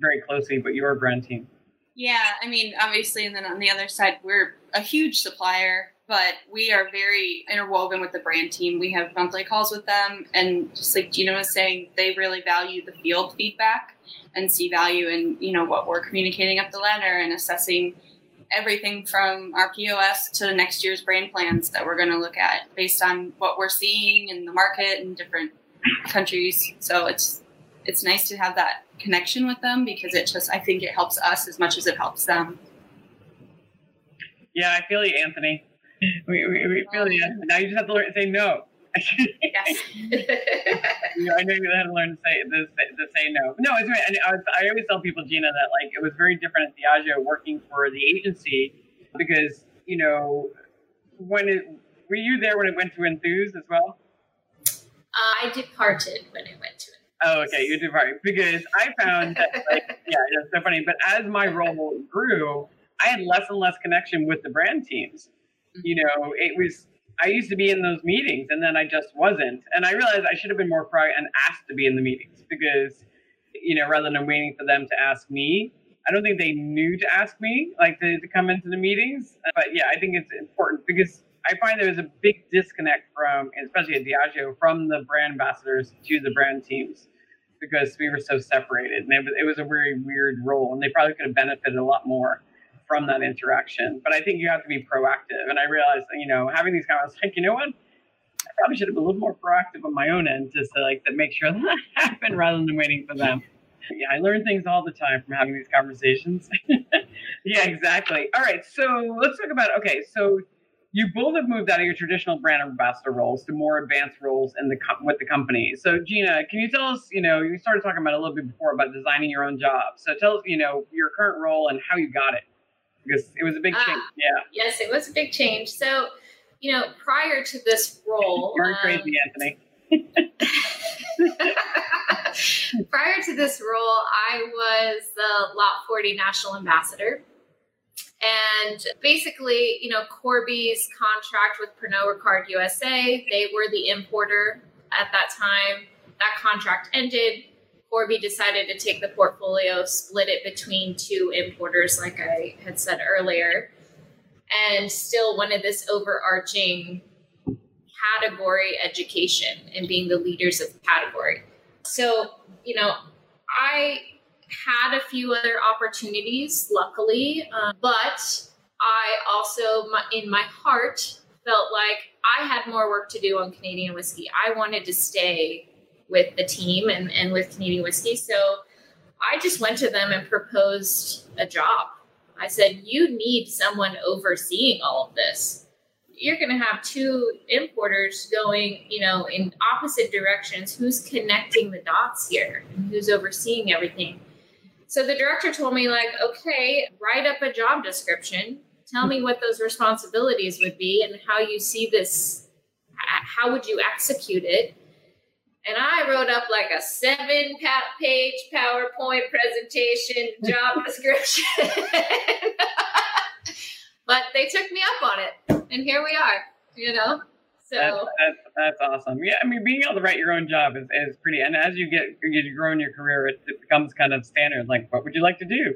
very closely, but your brand team. Yeah, I mean, obviously, and then on the other side, we're a huge supplier but we are very interwoven with the brand team. We have monthly calls with them, and just like Gina was saying, they really value the field feedback and see value in you know what we're communicating up the ladder and assessing everything from our POS to next year's brand plans that we're going to look at based on what we're seeing in the market and different countries. So it's it's nice to have that connection with them because it just I think it helps us as much as it helps them. Yeah, I feel you, Anthony. We, we, we feel you. Now you just have to learn to say no. yes. you know, I know you had to learn to say to say, to say no. No, it's right. I, I always tell people, Gina, that like it was very different at Diageo working for the agency because you know when it were you there when it went to Enthuse as well? Uh, I departed when I went to. It. Oh, okay, you departed because I found that like yeah, it's so funny. But as my role grew, I had less and less connection with the brand teams. You know, it was I used to be in those meetings and then I just wasn't. And I realized I should have been more proactive and asked to be in the meetings because, you know, rather than waiting for them to ask me, I don't think they knew to ask me, like to, to come into the meetings. But yeah, I think it's important because I find there was a big disconnect from, especially at Diageo, from the brand ambassadors to the brand teams because we were so separated. And it was, it was a very weird role and they probably could have benefited a lot more from that interaction. But I think you have to be proactive. And I realized, you know, having these comments, like, you know what? I probably should have been a little more proactive on my own end just to like to make sure that happened rather than waiting for them. Yeah, I learn things all the time from having these conversations. yeah, exactly. All right, so let's talk about okay. So you both have moved out of your traditional brand ambassador roles to more advanced roles in the with the company. So Gina, can you tell us? You know, you started talking about a little bit before about designing your own job. So tell us, you know, your current role and how you got it because it was a big change. Uh, yeah. Yes, it was a big change. So, you know, prior to this role, you're um, crazy, Anthony. prior to this role, I was the Lot 40 National Ambassador. And basically, you know, Corby's contract with Pernod Ricard USA, they were the importer at that time. That contract ended. Corby decided to take the portfolio, split it between two importers, like I had said earlier, and still wanted this overarching category education and being the leaders of the category. So, you know, I had a few other opportunities, luckily, uh, but I also, in my heart, felt like I had more work to do on Canadian whiskey. I wanted to stay with the team and, and with Canadian Whiskey. So I just went to them and proposed a job. I said, You need someone overseeing all of this. You're going to have two importers going, you know, in opposite directions. Who's connecting the dots here? And who's overseeing everything? So the director told me, like, okay, write up a job description. Tell me what those responsibilities would be and how you see this. How would you execute it? and I wrote up like a seven page PowerPoint presentation job description. but they took me up on it, and here we are. You know, so that's, that's, that's, awesome. Yeah, I mean, being able to write your own job is, is pretty. And as you get you grow in your career, it, it becomes kind of standard. Like, what would you like to do?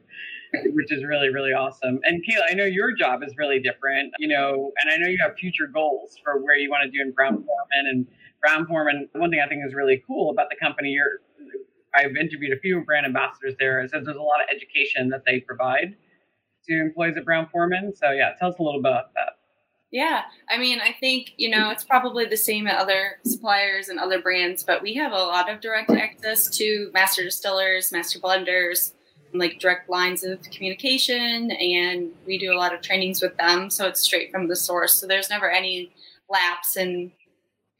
Which is really, really awesome. And Kayla, I know your job is really different, you know, and I know you have future goals for where you want to do in Brown Forman and Brown Forman, one thing I think is really cool about the company, you're, I've interviewed a few brand ambassadors there, is that there's a lot of education that they provide to employees at Brown Forman. So yeah, tell us a little bit about that. Yeah, I mean, I think, you know, it's probably the same at other suppliers and other brands, but we have a lot of direct access to master distillers, master blenders, like direct lines of communication, and we do a lot of trainings with them. So it's straight from the source. So there's never any lapse in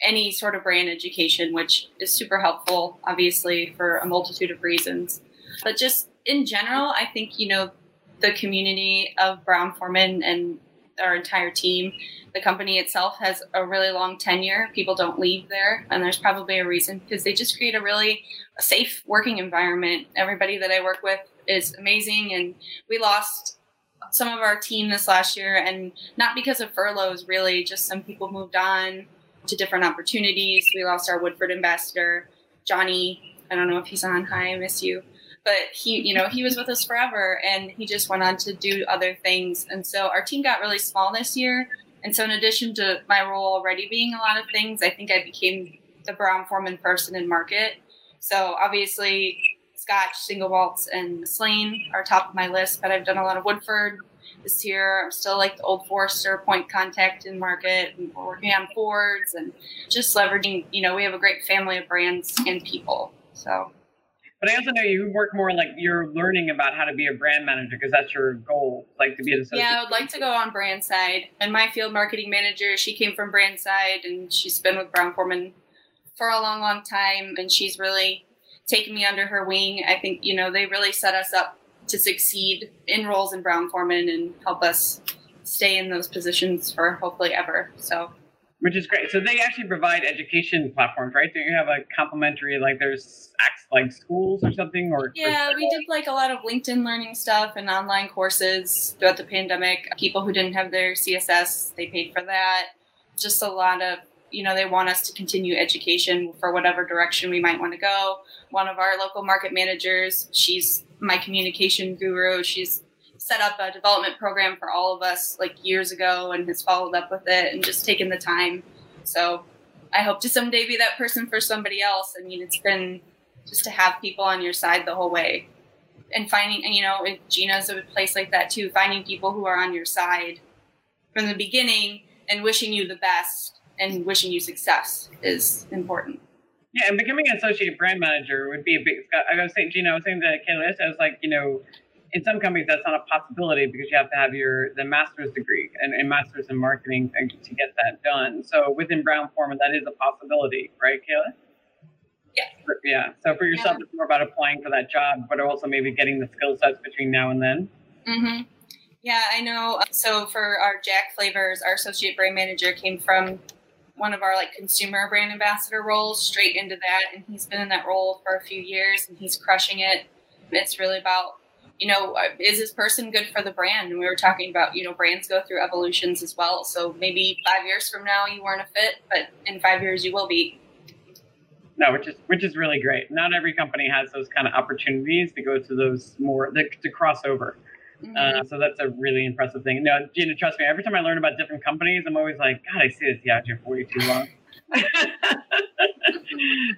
any sort of brand education, which is super helpful, obviously, for a multitude of reasons. But just in general, I think, you know, the community of Brown Forman and our entire team, the company itself has a really long tenure. People don't leave there, and there's probably a reason because they just create a really safe working environment. Everybody that I work with is amazing, and we lost some of our team this last year, and not because of furloughs, really, just some people moved on to different opportunities. We lost our Woodford ambassador, Johnny. I don't know if he's on. Hi, I miss you. But he, you know, he was with us forever, and he just went on to do other things. And so our team got really small this year, And so, in addition to my role already being a lot of things, I think I became the Brown Forman person in market. So, obviously, Scotch, single malts, and Slane are top of my list, but I've done a lot of Woodford this year. I'm still like the old Forester point contact in market, and we're working on Fords and just leveraging, you know, we have a great family of brands and people. So but I also know you work more like you're learning about how to be a brand manager because that's your goal, like to be an associate. Yeah, I would like to go on brand side. And my field marketing manager, she came from brand side and she's been with Brown Forman for a long, long time. And she's really taken me under her wing. I think, you know, they really set us up to succeed in roles in Brown Forman and help us stay in those positions for hopefully ever. So which is great. So they actually provide education platforms, right? Do you have a complimentary like there's like schools or something or Yeah, we did like a lot of LinkedIn learning stuff and online courses throughout the pandemic. People who didn't have their CSS, they paid for that. Just a lot of you know, they want us to continue education for whatever direction we might want to go. One of our local market managers, she's my communication guru. She's set up a development program for all of us like years ago and has followed up with it and just taken the time. So I hope to someday be that person for somebody else. I mean, it's been just to have people on your side the whole way and finding, you know, Gina's a place like that too, finding people who are on your side from the beginning and wishing you the best and wishing you success is important. Yeah, and becoming an associate brand manager would be a big. I was saying, Gina, I was saying to Kayla, I was like, you know, in some companies that's not a possibility because you have to have your the master's degree and, and master's in marketing to get that done. So within Brown Forman, that is a possibility, right, Kayla? Yeah. Yeah. So for yourself, yeah. it's more about applying for that job, but also maybe getting the skill sets between now and then. Mm-hmm. Yeah, I know. So for our Jack flavors, our associate brand manager came from one of our like consumer brand ambassador roles straight into that, and he's been in that role for a few years, and he's crushing it. It's really about you know, uh, is this person good for the brand? And we were talking about, you know, brands go through evolutions as well. So maybe five years from now you weren't a fit, but in five years you will be. No, which is which is really great. Not every company has those kind of opportunities to go to those more to, to cross over. Mm-hmm. Uh, so that's a really impressive thing. No, Gina, trust me. Every time I learn about different companies, I'm always like, God, I see this for way too long.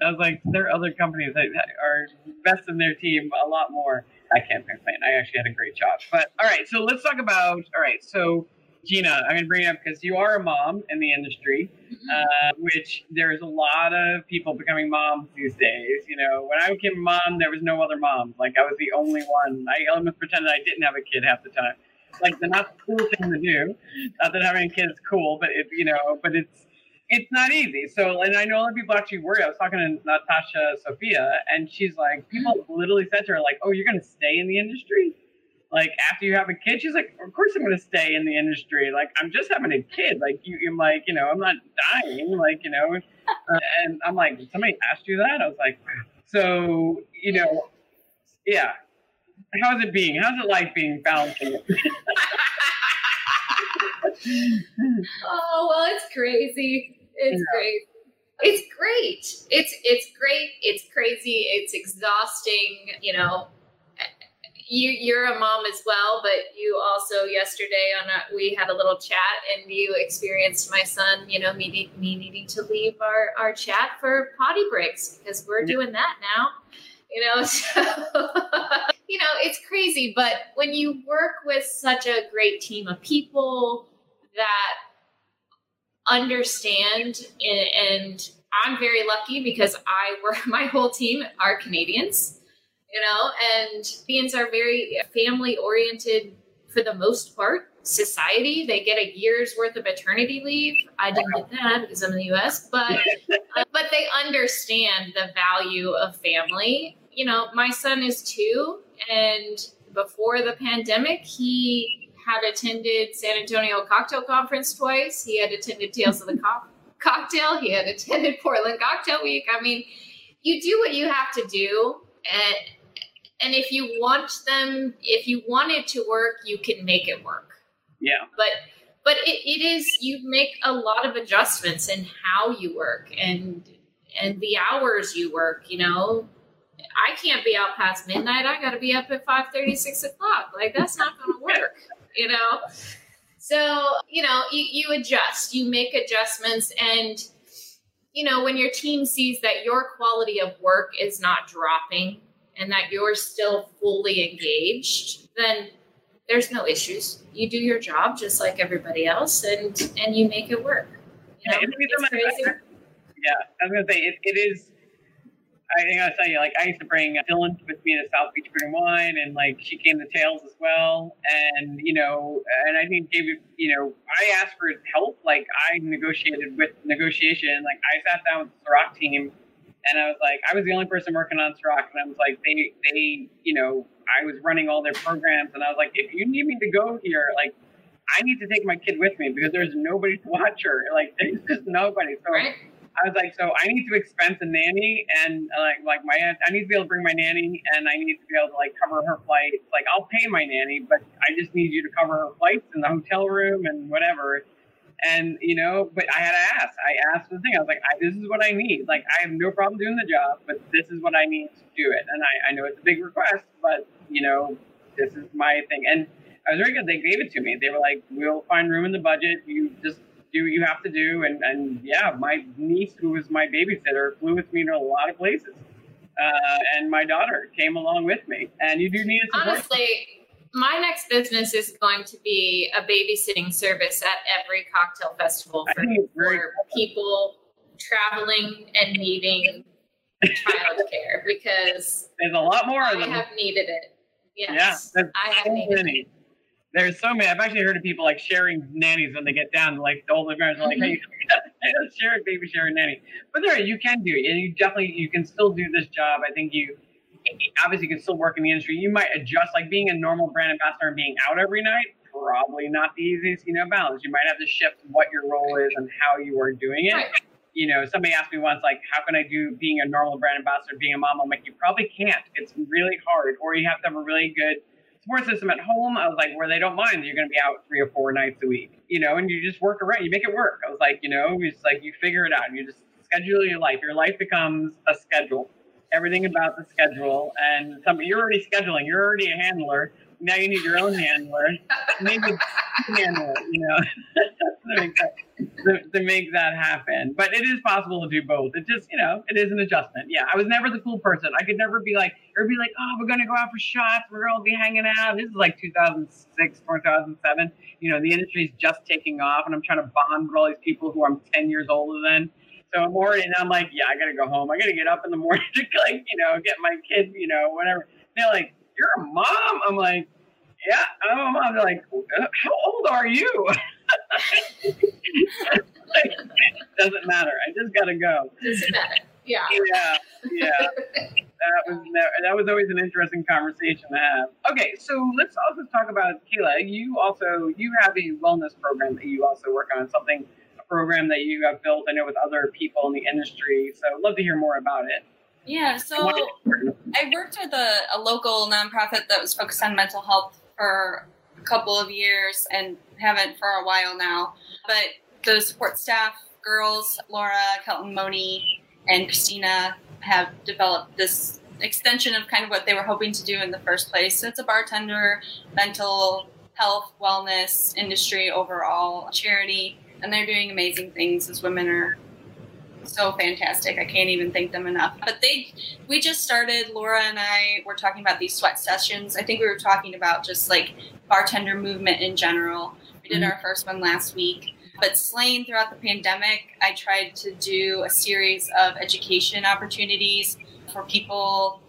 I was like, there are other companies that are best in their team a lot more. I can't complain. I actually had a great job. But all right, so let's talk about. All right, so Gina, I'm going to bring it up because you are a mom in the industry, mm-hmm. uh, which there's a lot of people becoming moms these days. You know, when I became a mom, there was no other mom. Like I was the only one. I almost pretended I didn't have a kid half the time. Like the not cool thing to do. Not that having a kid is cool, but it, you know, but it's it's not easy. So, and I know a lot of people actually worry. I was talking to Natasha Sophia, and she's like, people mm-hmm. literally said to her, like, "Oh, you're going to stay in the industry." Like after you have a kid, she's like, "Of course I'm going to stay in the industry. Like I'm just having a kid. Like you, I'm like, you know, I'm not dying. Like you know." Uh, and I'm like, "Somebody asked you that?" I was like, "So you know, yeah. How's it being? How's it like being balancing it?" oh well, it's crazy. It's yeah. great. It's great. It's it's great. It's crazy. It's exhausting. You know, you you're a mom as well, but you also yesterday on a, we had a little chat and you experienced my son. You know, me me needing to leave our our chat for potty breaks because we're doing that now. You know, so you know it's crazy. But when you work with such a great team of people that understand and, and I'm very lucky because I work my whole team are Canadians, you know, and Canadians are very family oriented for the most part. Society, they get a year's worth of maternity leave. I didn't get that because I'm in the US, but uh, but they understand the value of family. You know, my son is 2 and before the pandemic, he had attended San Antonio Cocktail Conference twice. He had attended Tales of the Co- Cocktail. He had attended Portland Cocktail Week. I mean, you do what you have to do, and and if you want them, if you want it to work, you can make it work. Yeah. But but it, it is you make a lot of adjustments in how you work and and the hours you work. You know, I can't be out past midnight. I got to be up at 5 30, 6 o'clock. Like, that's not going to work you know? So, you know, you, you adjust, you make adjustments, and, you know, when your team sees that your quality of work is not dropping and that you're still fully engaged, then there's no issues. You do your job just like everybody else and and you make it work. You know, yeah, yeah, I was gonna say it, it is I gotta tell you, like I used to bring Dylan with me to South Beach Brewing Wine, and like she came to Tales as well. And you know, and I think you know, I asked for his help. Like I negotiated with negotiation. Like I sat down with the Ciroc team, and I was like, I was the only person working on Ciroc, and I was like, they, they, you know, I was running all their programs, and I was like, if you need me to go here, like. I need to take my kid with me because there's nobody to watch her. Like there's just nobody. So right I was like, so I need to expense a nanny and like like my aunt, I need to be able to bring my nanny and I need to be able to like cover her flights. Like I'll pay my nanny, but I just need you to cover her flights and the hotel room and whatever. And you know, but I had to ask. I asked the thing. I was like, I, this is what I need. Like I have no problem doing the job, but this is what I need to do it. And I, I know it's a big request, but you know, this is my thing. And I was very good. They gave it to me. They were like, we'll find room in the budget. You just do what you have to do. And, and yeah, my niece, who was my babysitter, flew with me to a lot of places. Uh, and my daughter came along with me. And you do need a support. Honestly, my next business is going to be a babysitting service at every cocktail festival for, for people traveling and needing childcare because there's a lot more I of them. have needed it. Yes, yeah, I have so needed many. it there's so many. I've actually heard of people like sharing nannies when they get down. Like the older parents are like. "Hey, share a baby, share a nanny." But there, you can do it, and you definitely you can still do this job. I think you obviously you can still work in the industry. You might adjust, like being a normal brand ambassador and being out every night. Probably not the easiest, you know, balance. You might have to shift what your role is and how you are doing it. You know, somebody asked me once, like, how can I do being a normal brand ambassador, being a mom? I'm like, you probably can't. It's really hard, or you have to have a really good support system at home. I was like, where they don't mind you're going to be out three or four nights a week, you know, and you just work around, you make it work. I was like, you know, it's like you figure it out. You just schedule your life. Your life becomes a schedule. Everything about the schedule, and some you're already scheduling. You're already a handler. Now you need your own handler. Maybe need to handle you know, to, make that, to, make that happen. But it is possible to do both. It just, you know, it is an adjustment. Yeah, I was never the cool person. I could never be like, or be like, oh, we're gonna go out for shots. We're gonna be hanging out. This is like 2006, 2007. You know, the industry's just taking off, and I'm trying to bond with all these people who I'm 10 years older than. So I'm already, and I'm like, yeah, I gotta go home. I gotta get up in the morning to like, you know, get my kid, you know, whatever. They're like, you're a mom. I'm like, yeah, I'm a mom. They're like, uh, how old are you? doesn't matter. I just gotta go. Doesn't matter. Yeah. Yeah. Yeah. that was that was always an interesting conversation to have. Okay, so let's also talk about Kayla. You also you have a wellness program that you also work on. Something a program that you have built. I know with other people in the industry. So I'd love to hear more about it. Yeah, so I worked with a, a local nonprofit that was focused on mental health for a couple of years and haven't for a while now. But the support staff, girls, Laura, Kelton, Moni, and Christina have developed this extension of kind of what they were hoping to do in the first place. It's a bartender, mental health, wellness industry overall charity, and they're doing amazing things as women are so fantastic. I can't even thank them enough. But they, we just started. Laura and I were talking about these sweat sessions. I think we were talking about just like bartender movement in general. We did mm-hmm. our first one last week. But Slane, throughout the pandemic, I tried to do a series of education opportunities for people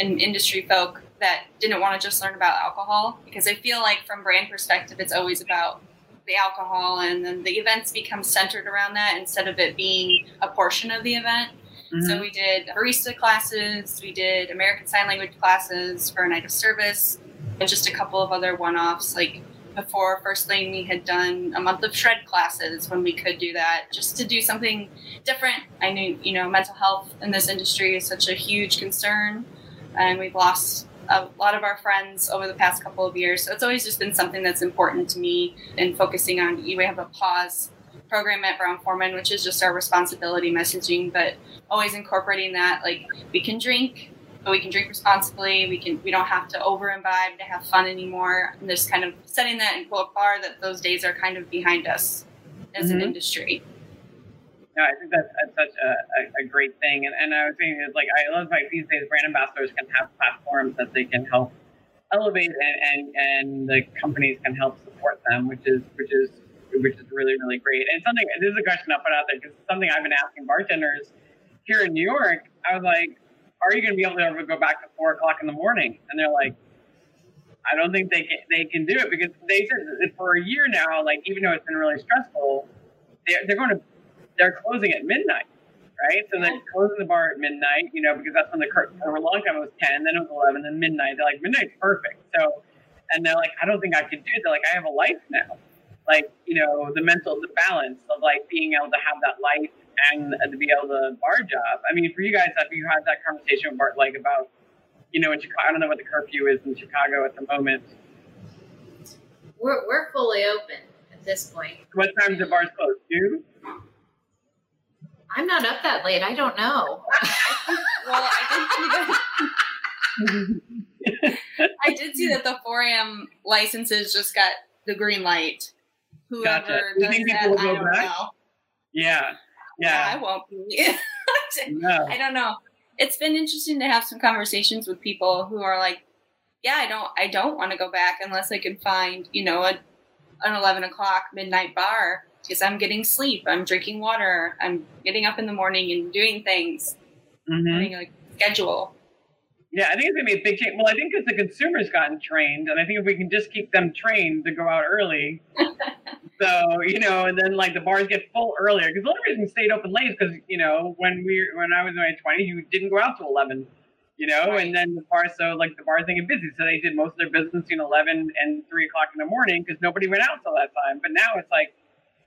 and industry folk that didn't want to just learn about alcohol because I feel like from brand perspective it's always about the alcohol, and then the events become centered around that instead of it being a portion of the event. Mm-hmm. So we did barista classes, we did American Sign Language classes for a night of service, and just a couple of other one-offs. Like before First Lane, we had done a month of shred classes when we could do that, just to do something different. I knew, you know, mental health in this industry is such a huge concern, and we've lost a lot of our friends over the past couple of years. So it's always just been something that's important to me and focusing on. We have a pause program at Brown Forman, which is just our responsibility messaging, but always incorporating that like we can drink, but we can drink responsibly. We can we don't have to over imbibe to have fun anymore. And just kind of setting that in quote bar that those days are kind of behind us as mm-hmm. an industry. Yeah, I think that's, that's such a, a, a, great thing. And, and I was thinking, like, I love like these days brand ambassadors can have platforms that they can help elevate and, and, and the companies can help support them, which is, which is, which is really, really great. And something, this is a question I'll put out there because something I've been asking bartenders here in New York. I was like, are you going to be able to ever go back to four o'clock in the morning? And they're like, I don't think they can, they can do it because they said for a year now, like even though it's been really stressful, they're, they're going to they're closing at midnight, right? So they're closing the bar at midnight, you know, because that's when the for a long time it was ten, then it was eleven, then midnight. They're like midnight's perfect. So, and they're like, I don't think I could do it. They're like, I have a life now, like you know, the mental the balance of like being able to have that life and to be able to bar job. I mean, for you guys, have you had that conversation with Bart, like about, you know, in Chicago? I don't know what the curfew is in Chicago at the moment. We're, we're fully open at this point. What time do the bars close? Two. I'm not up that late. I don't know. well, I did see that. I did see that the 4 a.m. licenses just got the green light. Whoever gotcha. does that, I don't back? know. Yeah. Yeah. yeah. I won't be. no. I don't know. It's been interesting to have some conversations with people who are like, yeah, I don't, I don't want to go back unless I can find, you know, a, an 11 o'clock midnight bar because I'm getting sleep, I'm drinking water, I'm getting up in the morning and doing things, mm-hmm. having a schedule. Yeah, I think it's gonna be a big change. Well, I think because the consumers gotten trained, and I think if we can just keep them trained to go out early, so you know, and then like the bars get full earlier. Because the only reason we stayed open late is because you know when we when I was in my twenties, you didn't go out till eleven, you know, right. and then the bars so like the bars didn't get busy, so they did most of their business between eleven and three o'clock in the morning because nobody went out till that time. But now it's like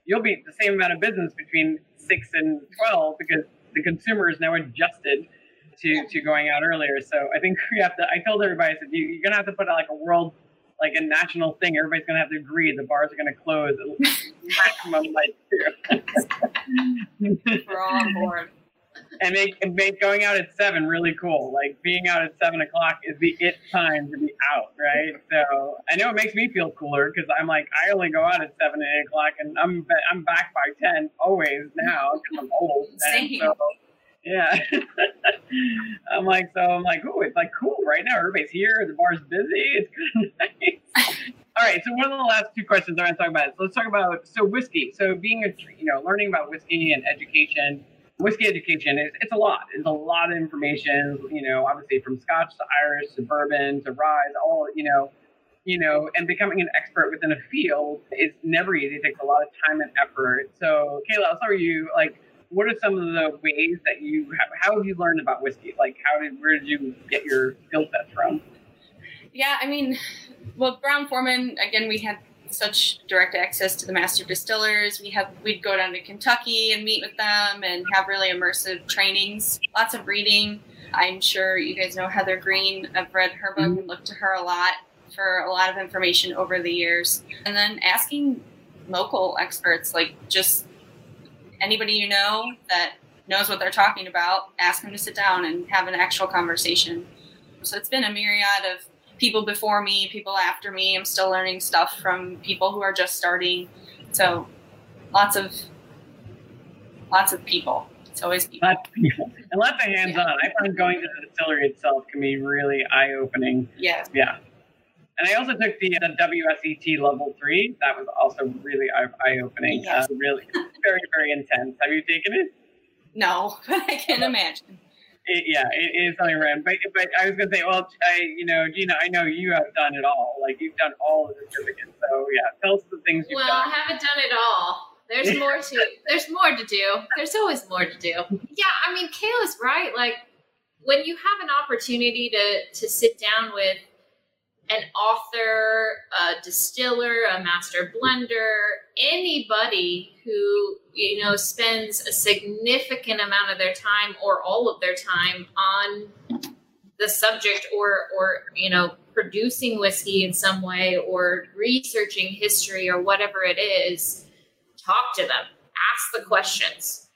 you'll be the same amount of business between six and twelve because the consumer is now adjusted to to going out earlier. So I think we have to. I told everybody, I said you, are gonna have to put out like a world, like a national thing. Everybody's gonna have to agree the bars are gonna close maximum like two. We're all on board and make, and make going out at seven really cool. Like being out at seven o'clock is the it time to be out, right? So I know it makes me feel cooler because I'm like I only go out at seven and eight o'clock, and I'm I'm back by ten always now because I'm old. Same. So, yeah. I'm like, so I'm like, oh, it's like cool right now. Everybody's here. The bar's busy. It's kind of nice. All right. So one of the last two questions I want to talk about. So let's talk about so whiskey. So being a you know learning about whiskey and education whiskey education is it's a lot. It's a lot of information, you know, obviously from Scotch to Irish to bourbon to rye, all, you know, you know, and becoming an expert within a field is never easy. It takes a lot of time and effort. So, Kayla, start with you. Like, what are some of the ways that you how have you learned about whiskey? Like, how did, where did you get your skill sets from? Yeah, I mean, well, Brown Forman, again, we had such direct access to the master distillers. We have we'd go down to Kentucky and meet with them and have really immersive trainings. Lots of reading. I'm sure you guys know Heather Greene. I've read her book mm-hmm. and looked to her a lot for a lot of information over the years. And then asking local experts, like just anybody you know that knows what they're talking about, ask them to sit down and have an actual conversation. So it's been a myriad of people before me, people after me. I'm still learning stuff from people who are just starting. So lots of lots of people. It's always people. Lots of people. And lots of hands on. I find going to the distillery itself can be really eye opening. Yeah. Yeah. And I also took the, the WSET level three. That was also really eye opening. Yes. Uh, really, very, very intense. Have you taken it? No, but I can imagine. It, yeah, it is something random. But but I was gonna say, well, I you know, Gina, I know you have done it all. Like you've done all the certificates. So yeah, tell us the things you've well, done. Well, I haven't done it all. There's more to there's more to do. There's always more to do. Yeah, I mean, Kayla's right. Like when you have an opportunity to to sit down with an author, a distiller, a master blender, anybody who you know spends a significant amount of their time or all of their time on the subject or or you know producing whiskey in some way or researching history or whatever it is talk to them ask the questions.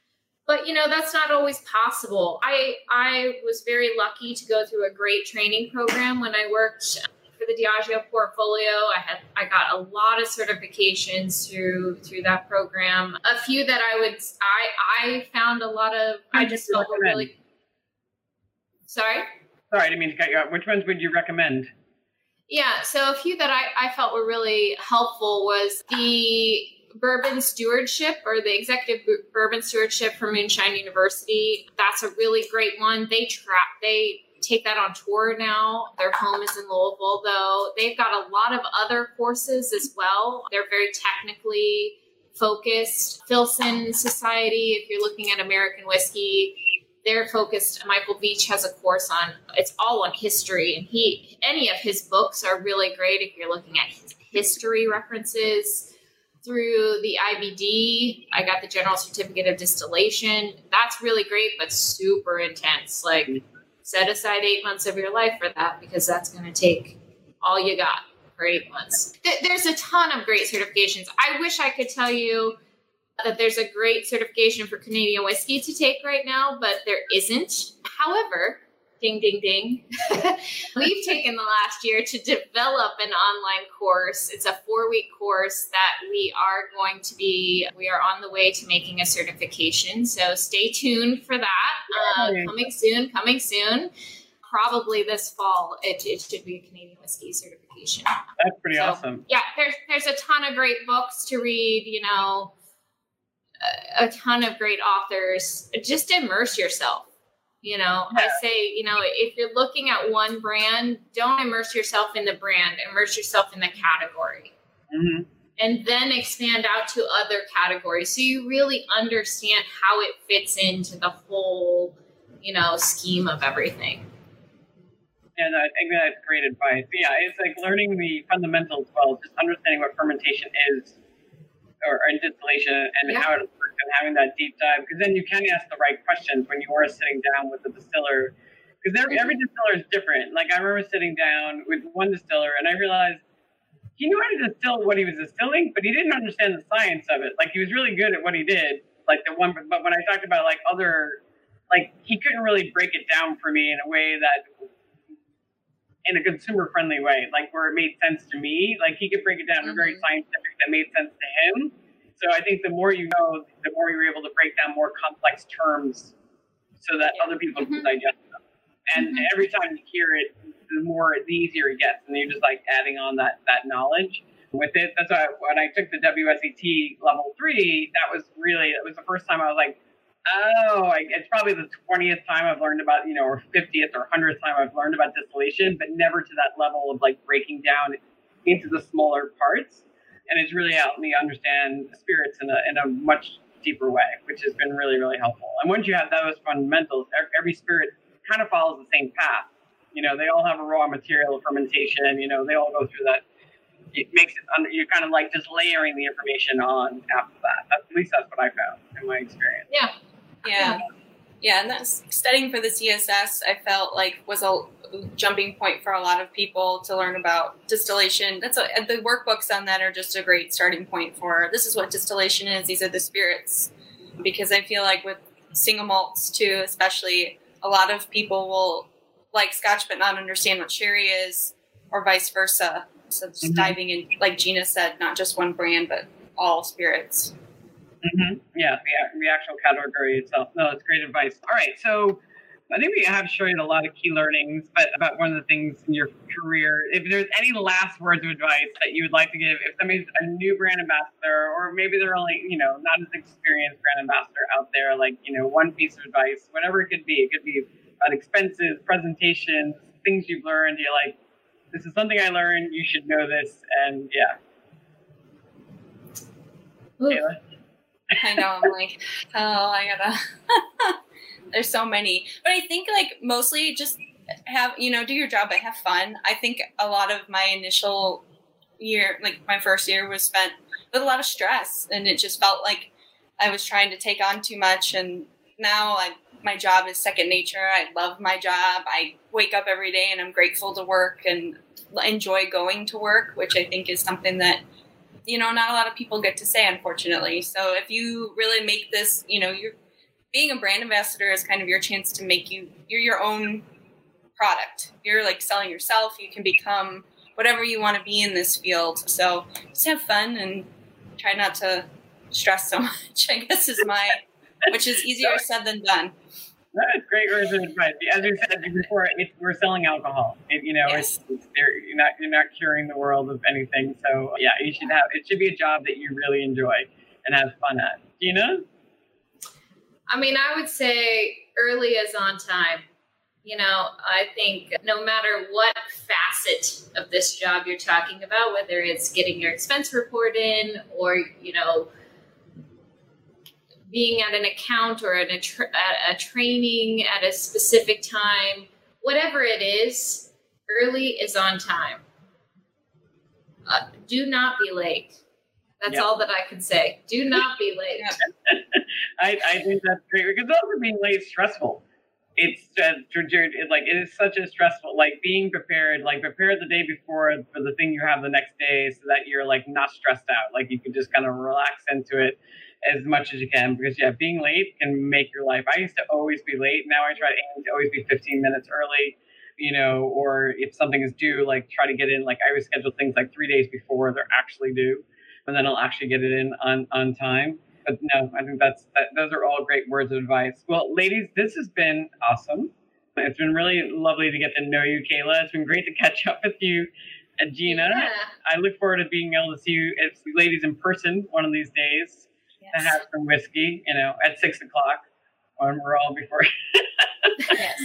But you know that's not always possible. I i was very lucky to go through a great training program when i worked for the diageo portfolio. I had i got a lot of certifications through through that program. A few that i would i i found a lot of i just felt were really sorry? Sorry i didn't mean to cut you off. Which ones would you recommend? Yeah so a few that i i felt were really helpful was the bourbon stewardship or the executive bourbon stewardship for Moonshine University. That's a really great one. They trap they take that on tour now. Their home is in Louisville though. They've got a lot of other courses as well. They're very technically focused. Filson Society, if you're looking at American whiskey, they're focused. Michael Veach has a course on it's all on history, and he any of his books are really great if you're looking at history references through the IBD. I got the General Certificate of Distillation. That's really great, but super intense. Like, set aside eight months of your life for that because that's going to take all you got for eight months. There's a ton of great certifications. I wish I could tell you that there's a great certification for Canadian whiskey to take right now, but there isn't. However, ding, ding, ding. We've taken the last year to develop an online course. It's a four week course that we are going to be, we are on the way to making a certification. So stay tuned for that. Uh, coming soon, coming soon. Probably this fall, it, it should be a Canadian whiskey certification. That's pretty so, awesome. Yeah, there's there's a ton of great books to read. You know, a, a ton of great authors. Just immerse yourself you know. I say, you know, if you're looking at one brand, don't immerse yourself in the brand, immerse yourself in the category. Mm-hmm. And then expand out to other categories so you really understand how it fits into the whole, you know, scheme of everything. Yeah, no, I think that's great advice. Yeah, it's like learning the fundamentals well, just understanding what fermentation is or, or distillation and yeah. how it works and having that deep dive because then you can ask the right questions when you are sitting down with the distiller because every, mm-hmm. every distiller is different. Like I remember sitting down with one distiller and I realized he knew how to distill what he was distilling, but he didn't understand the science of it. Like he was really good at what he did, like the one. But when I talked about like other, like he couldn't really break it down for me in a way that, in a consumer friendly way, like where it made sense to me. Like he could break it down mm-hmm. in a very scientific that made sense to him. So I think the more you know, the more you're able to break down more complex terms so that other people can mm-hmm. digest them. And mm-hmm. every time you hear it, the more the easier it gets, and you're just like adding on that that knowledge with it. That's why when I took the WSET level three, that was really it was the first time I was like, oh, it's probably the twentieth time I've learned about you know, or fiftieth or hundredth time I've learned about distillation, but never to that level of like breaking down into the smaller parts and it's really helped me understand spirits in a, in a much deeper way, which has been really, really helpful. And once you have those fundamentals, every spirit kind of follows the same path. You know, they all have a raw material fermentation. You know, they all go through that. It makes it you're kind of like just layering the information on after that. At least that's what I found in my experience. Yeah. Yeah. Yeah, and that's studying for the CSS. I felt like was a jumping point for a lot of people to learn about distillation. That's a, the workbooks on that are just a great starting point for this is what distillation is. These are the spirits, because I feel like with single malts too, especially a lot of people will like Scotch but not understand what sherry is, or vice versa. So just mm-hmm. diving in, like Gina said, not just one brand but all spirits. Mm-hmm. Yeah, the, the actual category itself. No, it's great advice. All right, so I think we have shared a lot of key learnings, but about one of the things in your career, if there's any last words of advice that you would like to give, if somebody's a new brand ambassador, or maybe they're only, you know, not as experienced brand ambassador out there, like, you know, one piece of advice, whatever it could be, it could be about expenses, presentations, things you've learned, you're like, this is something I learned, you should know this, and yeah. I know, I'm like, oh, I gotta. There's so many, but I think like mostly just have you know do your job but have fun. I think a lot of my initial year, like my first year, was spent with a lot of stress, and it just felt like I was trying to take on too much. And now I, my job is second nature. I love my job. I wake up every day and I'm grateful to work and enjoy going to work, which I think is something that you know not a lot of people get to say unfortunately so if you really make this you know you're being a brand ambassador is kind of your chance to make you you're your own product. You're like selling yourself. You can become whatever you want to be in this field. So just have fun and try not to stress so much. I guess is my, which is easier said than done. That's great words of advice. As we said before, we're selling alcohol. It, you know, yes. it's, it's you're not you're not curing the world of anything. So yeah, you should have. It should be a job that you really enjoy and have fun at. Gina. I mean, I would say early is on time. You know, I think no matter what facet of this job you're talking about, whether it's getting your expense report in or, you know, being at an account or at a, tra- at a training at a specific time, whatever it is, early is on time. Uh, do not be late. That's yep. all that I can say. Do not be late. I, I think that's great because also being late is stressful. It's just it, like it is such a stressful like being prepared. Like prepare the day before for the thing you have the next day, so that you're like not stressed out. Like you can just kind of relax into it as much as you can because yeah, being late can make your life. I used to always be late. Now I try to aim to always be 15 minutes early. You know, or if something is due, like try to get in. Like I always schedule things like three days before they're actually due, and then I'll actually get it in on on time. But no, I think that's that. Those are all great words of advice. Well, ladies, this has been awesome. It's been really lovely to get to know you, Kayla. It's been great to catch up with you, Gina. Yeah. I look forward to being able to see you, as ladies, in person one of these days yes. to have some whiskey, you know, at six o'clock when we're all before. yes.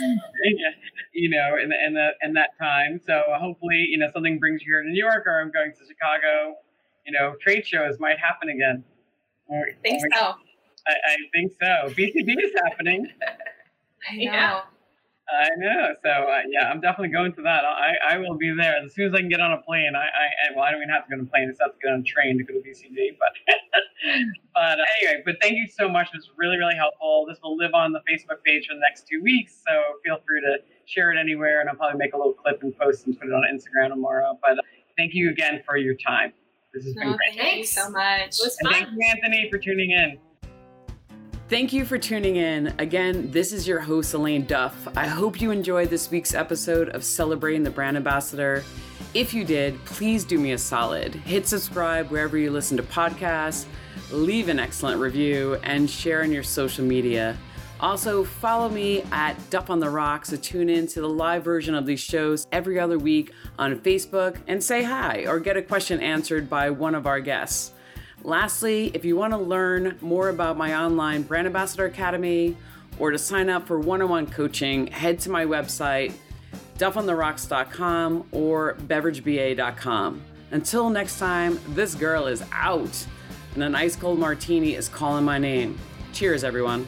you know, in, in that in that time. So uh, hopefully, you know, something brings you here to New York, or I'm going to Chicago. You know, trade shows might happen again. I think so. I, I, think so. BCB is happening. I know. Yeah. I know. So uh, yeah, I'm definitely going to that. I, I will be there as soon as I can get on a plane. I, I well, I don't even have to get on a plane. I just have to get on a train to go to BCB. But but uh, anyway, but thank you so much. It was really really helpful. This will live on the Facebook page for the next two weeks. So feel free to share it anywhere, and I'll probably make a little clip and post and put it on Instagram tomorrow. But uh, thank you again for your time. This has no, been great. Thanks so much. It was fun. thank you, Anthony, for tuning in. Thank you for tuning in. Again, this is your host, Elayne Duff. I hope you enjoyed this week's episode of Celebrating the Brand Ambassador. If you did, please do me a solid. Hit subscribe wherever you listen to podcasts, leave an excellent review, and share on your social media. Also, follow me at Duff on the Rocks to tune in to the live version of these shows every other week on Facebook and say hi or get a question answered by one of our guests. Lastly, if you want to learn more about my online Brand Ambassador Academy or to sign up for one on one coaching, head to my website, duffontherocks.com or beverageba.com. Until next time, this girl is out and an ice cold martini is calling my name. Cheers, everyone.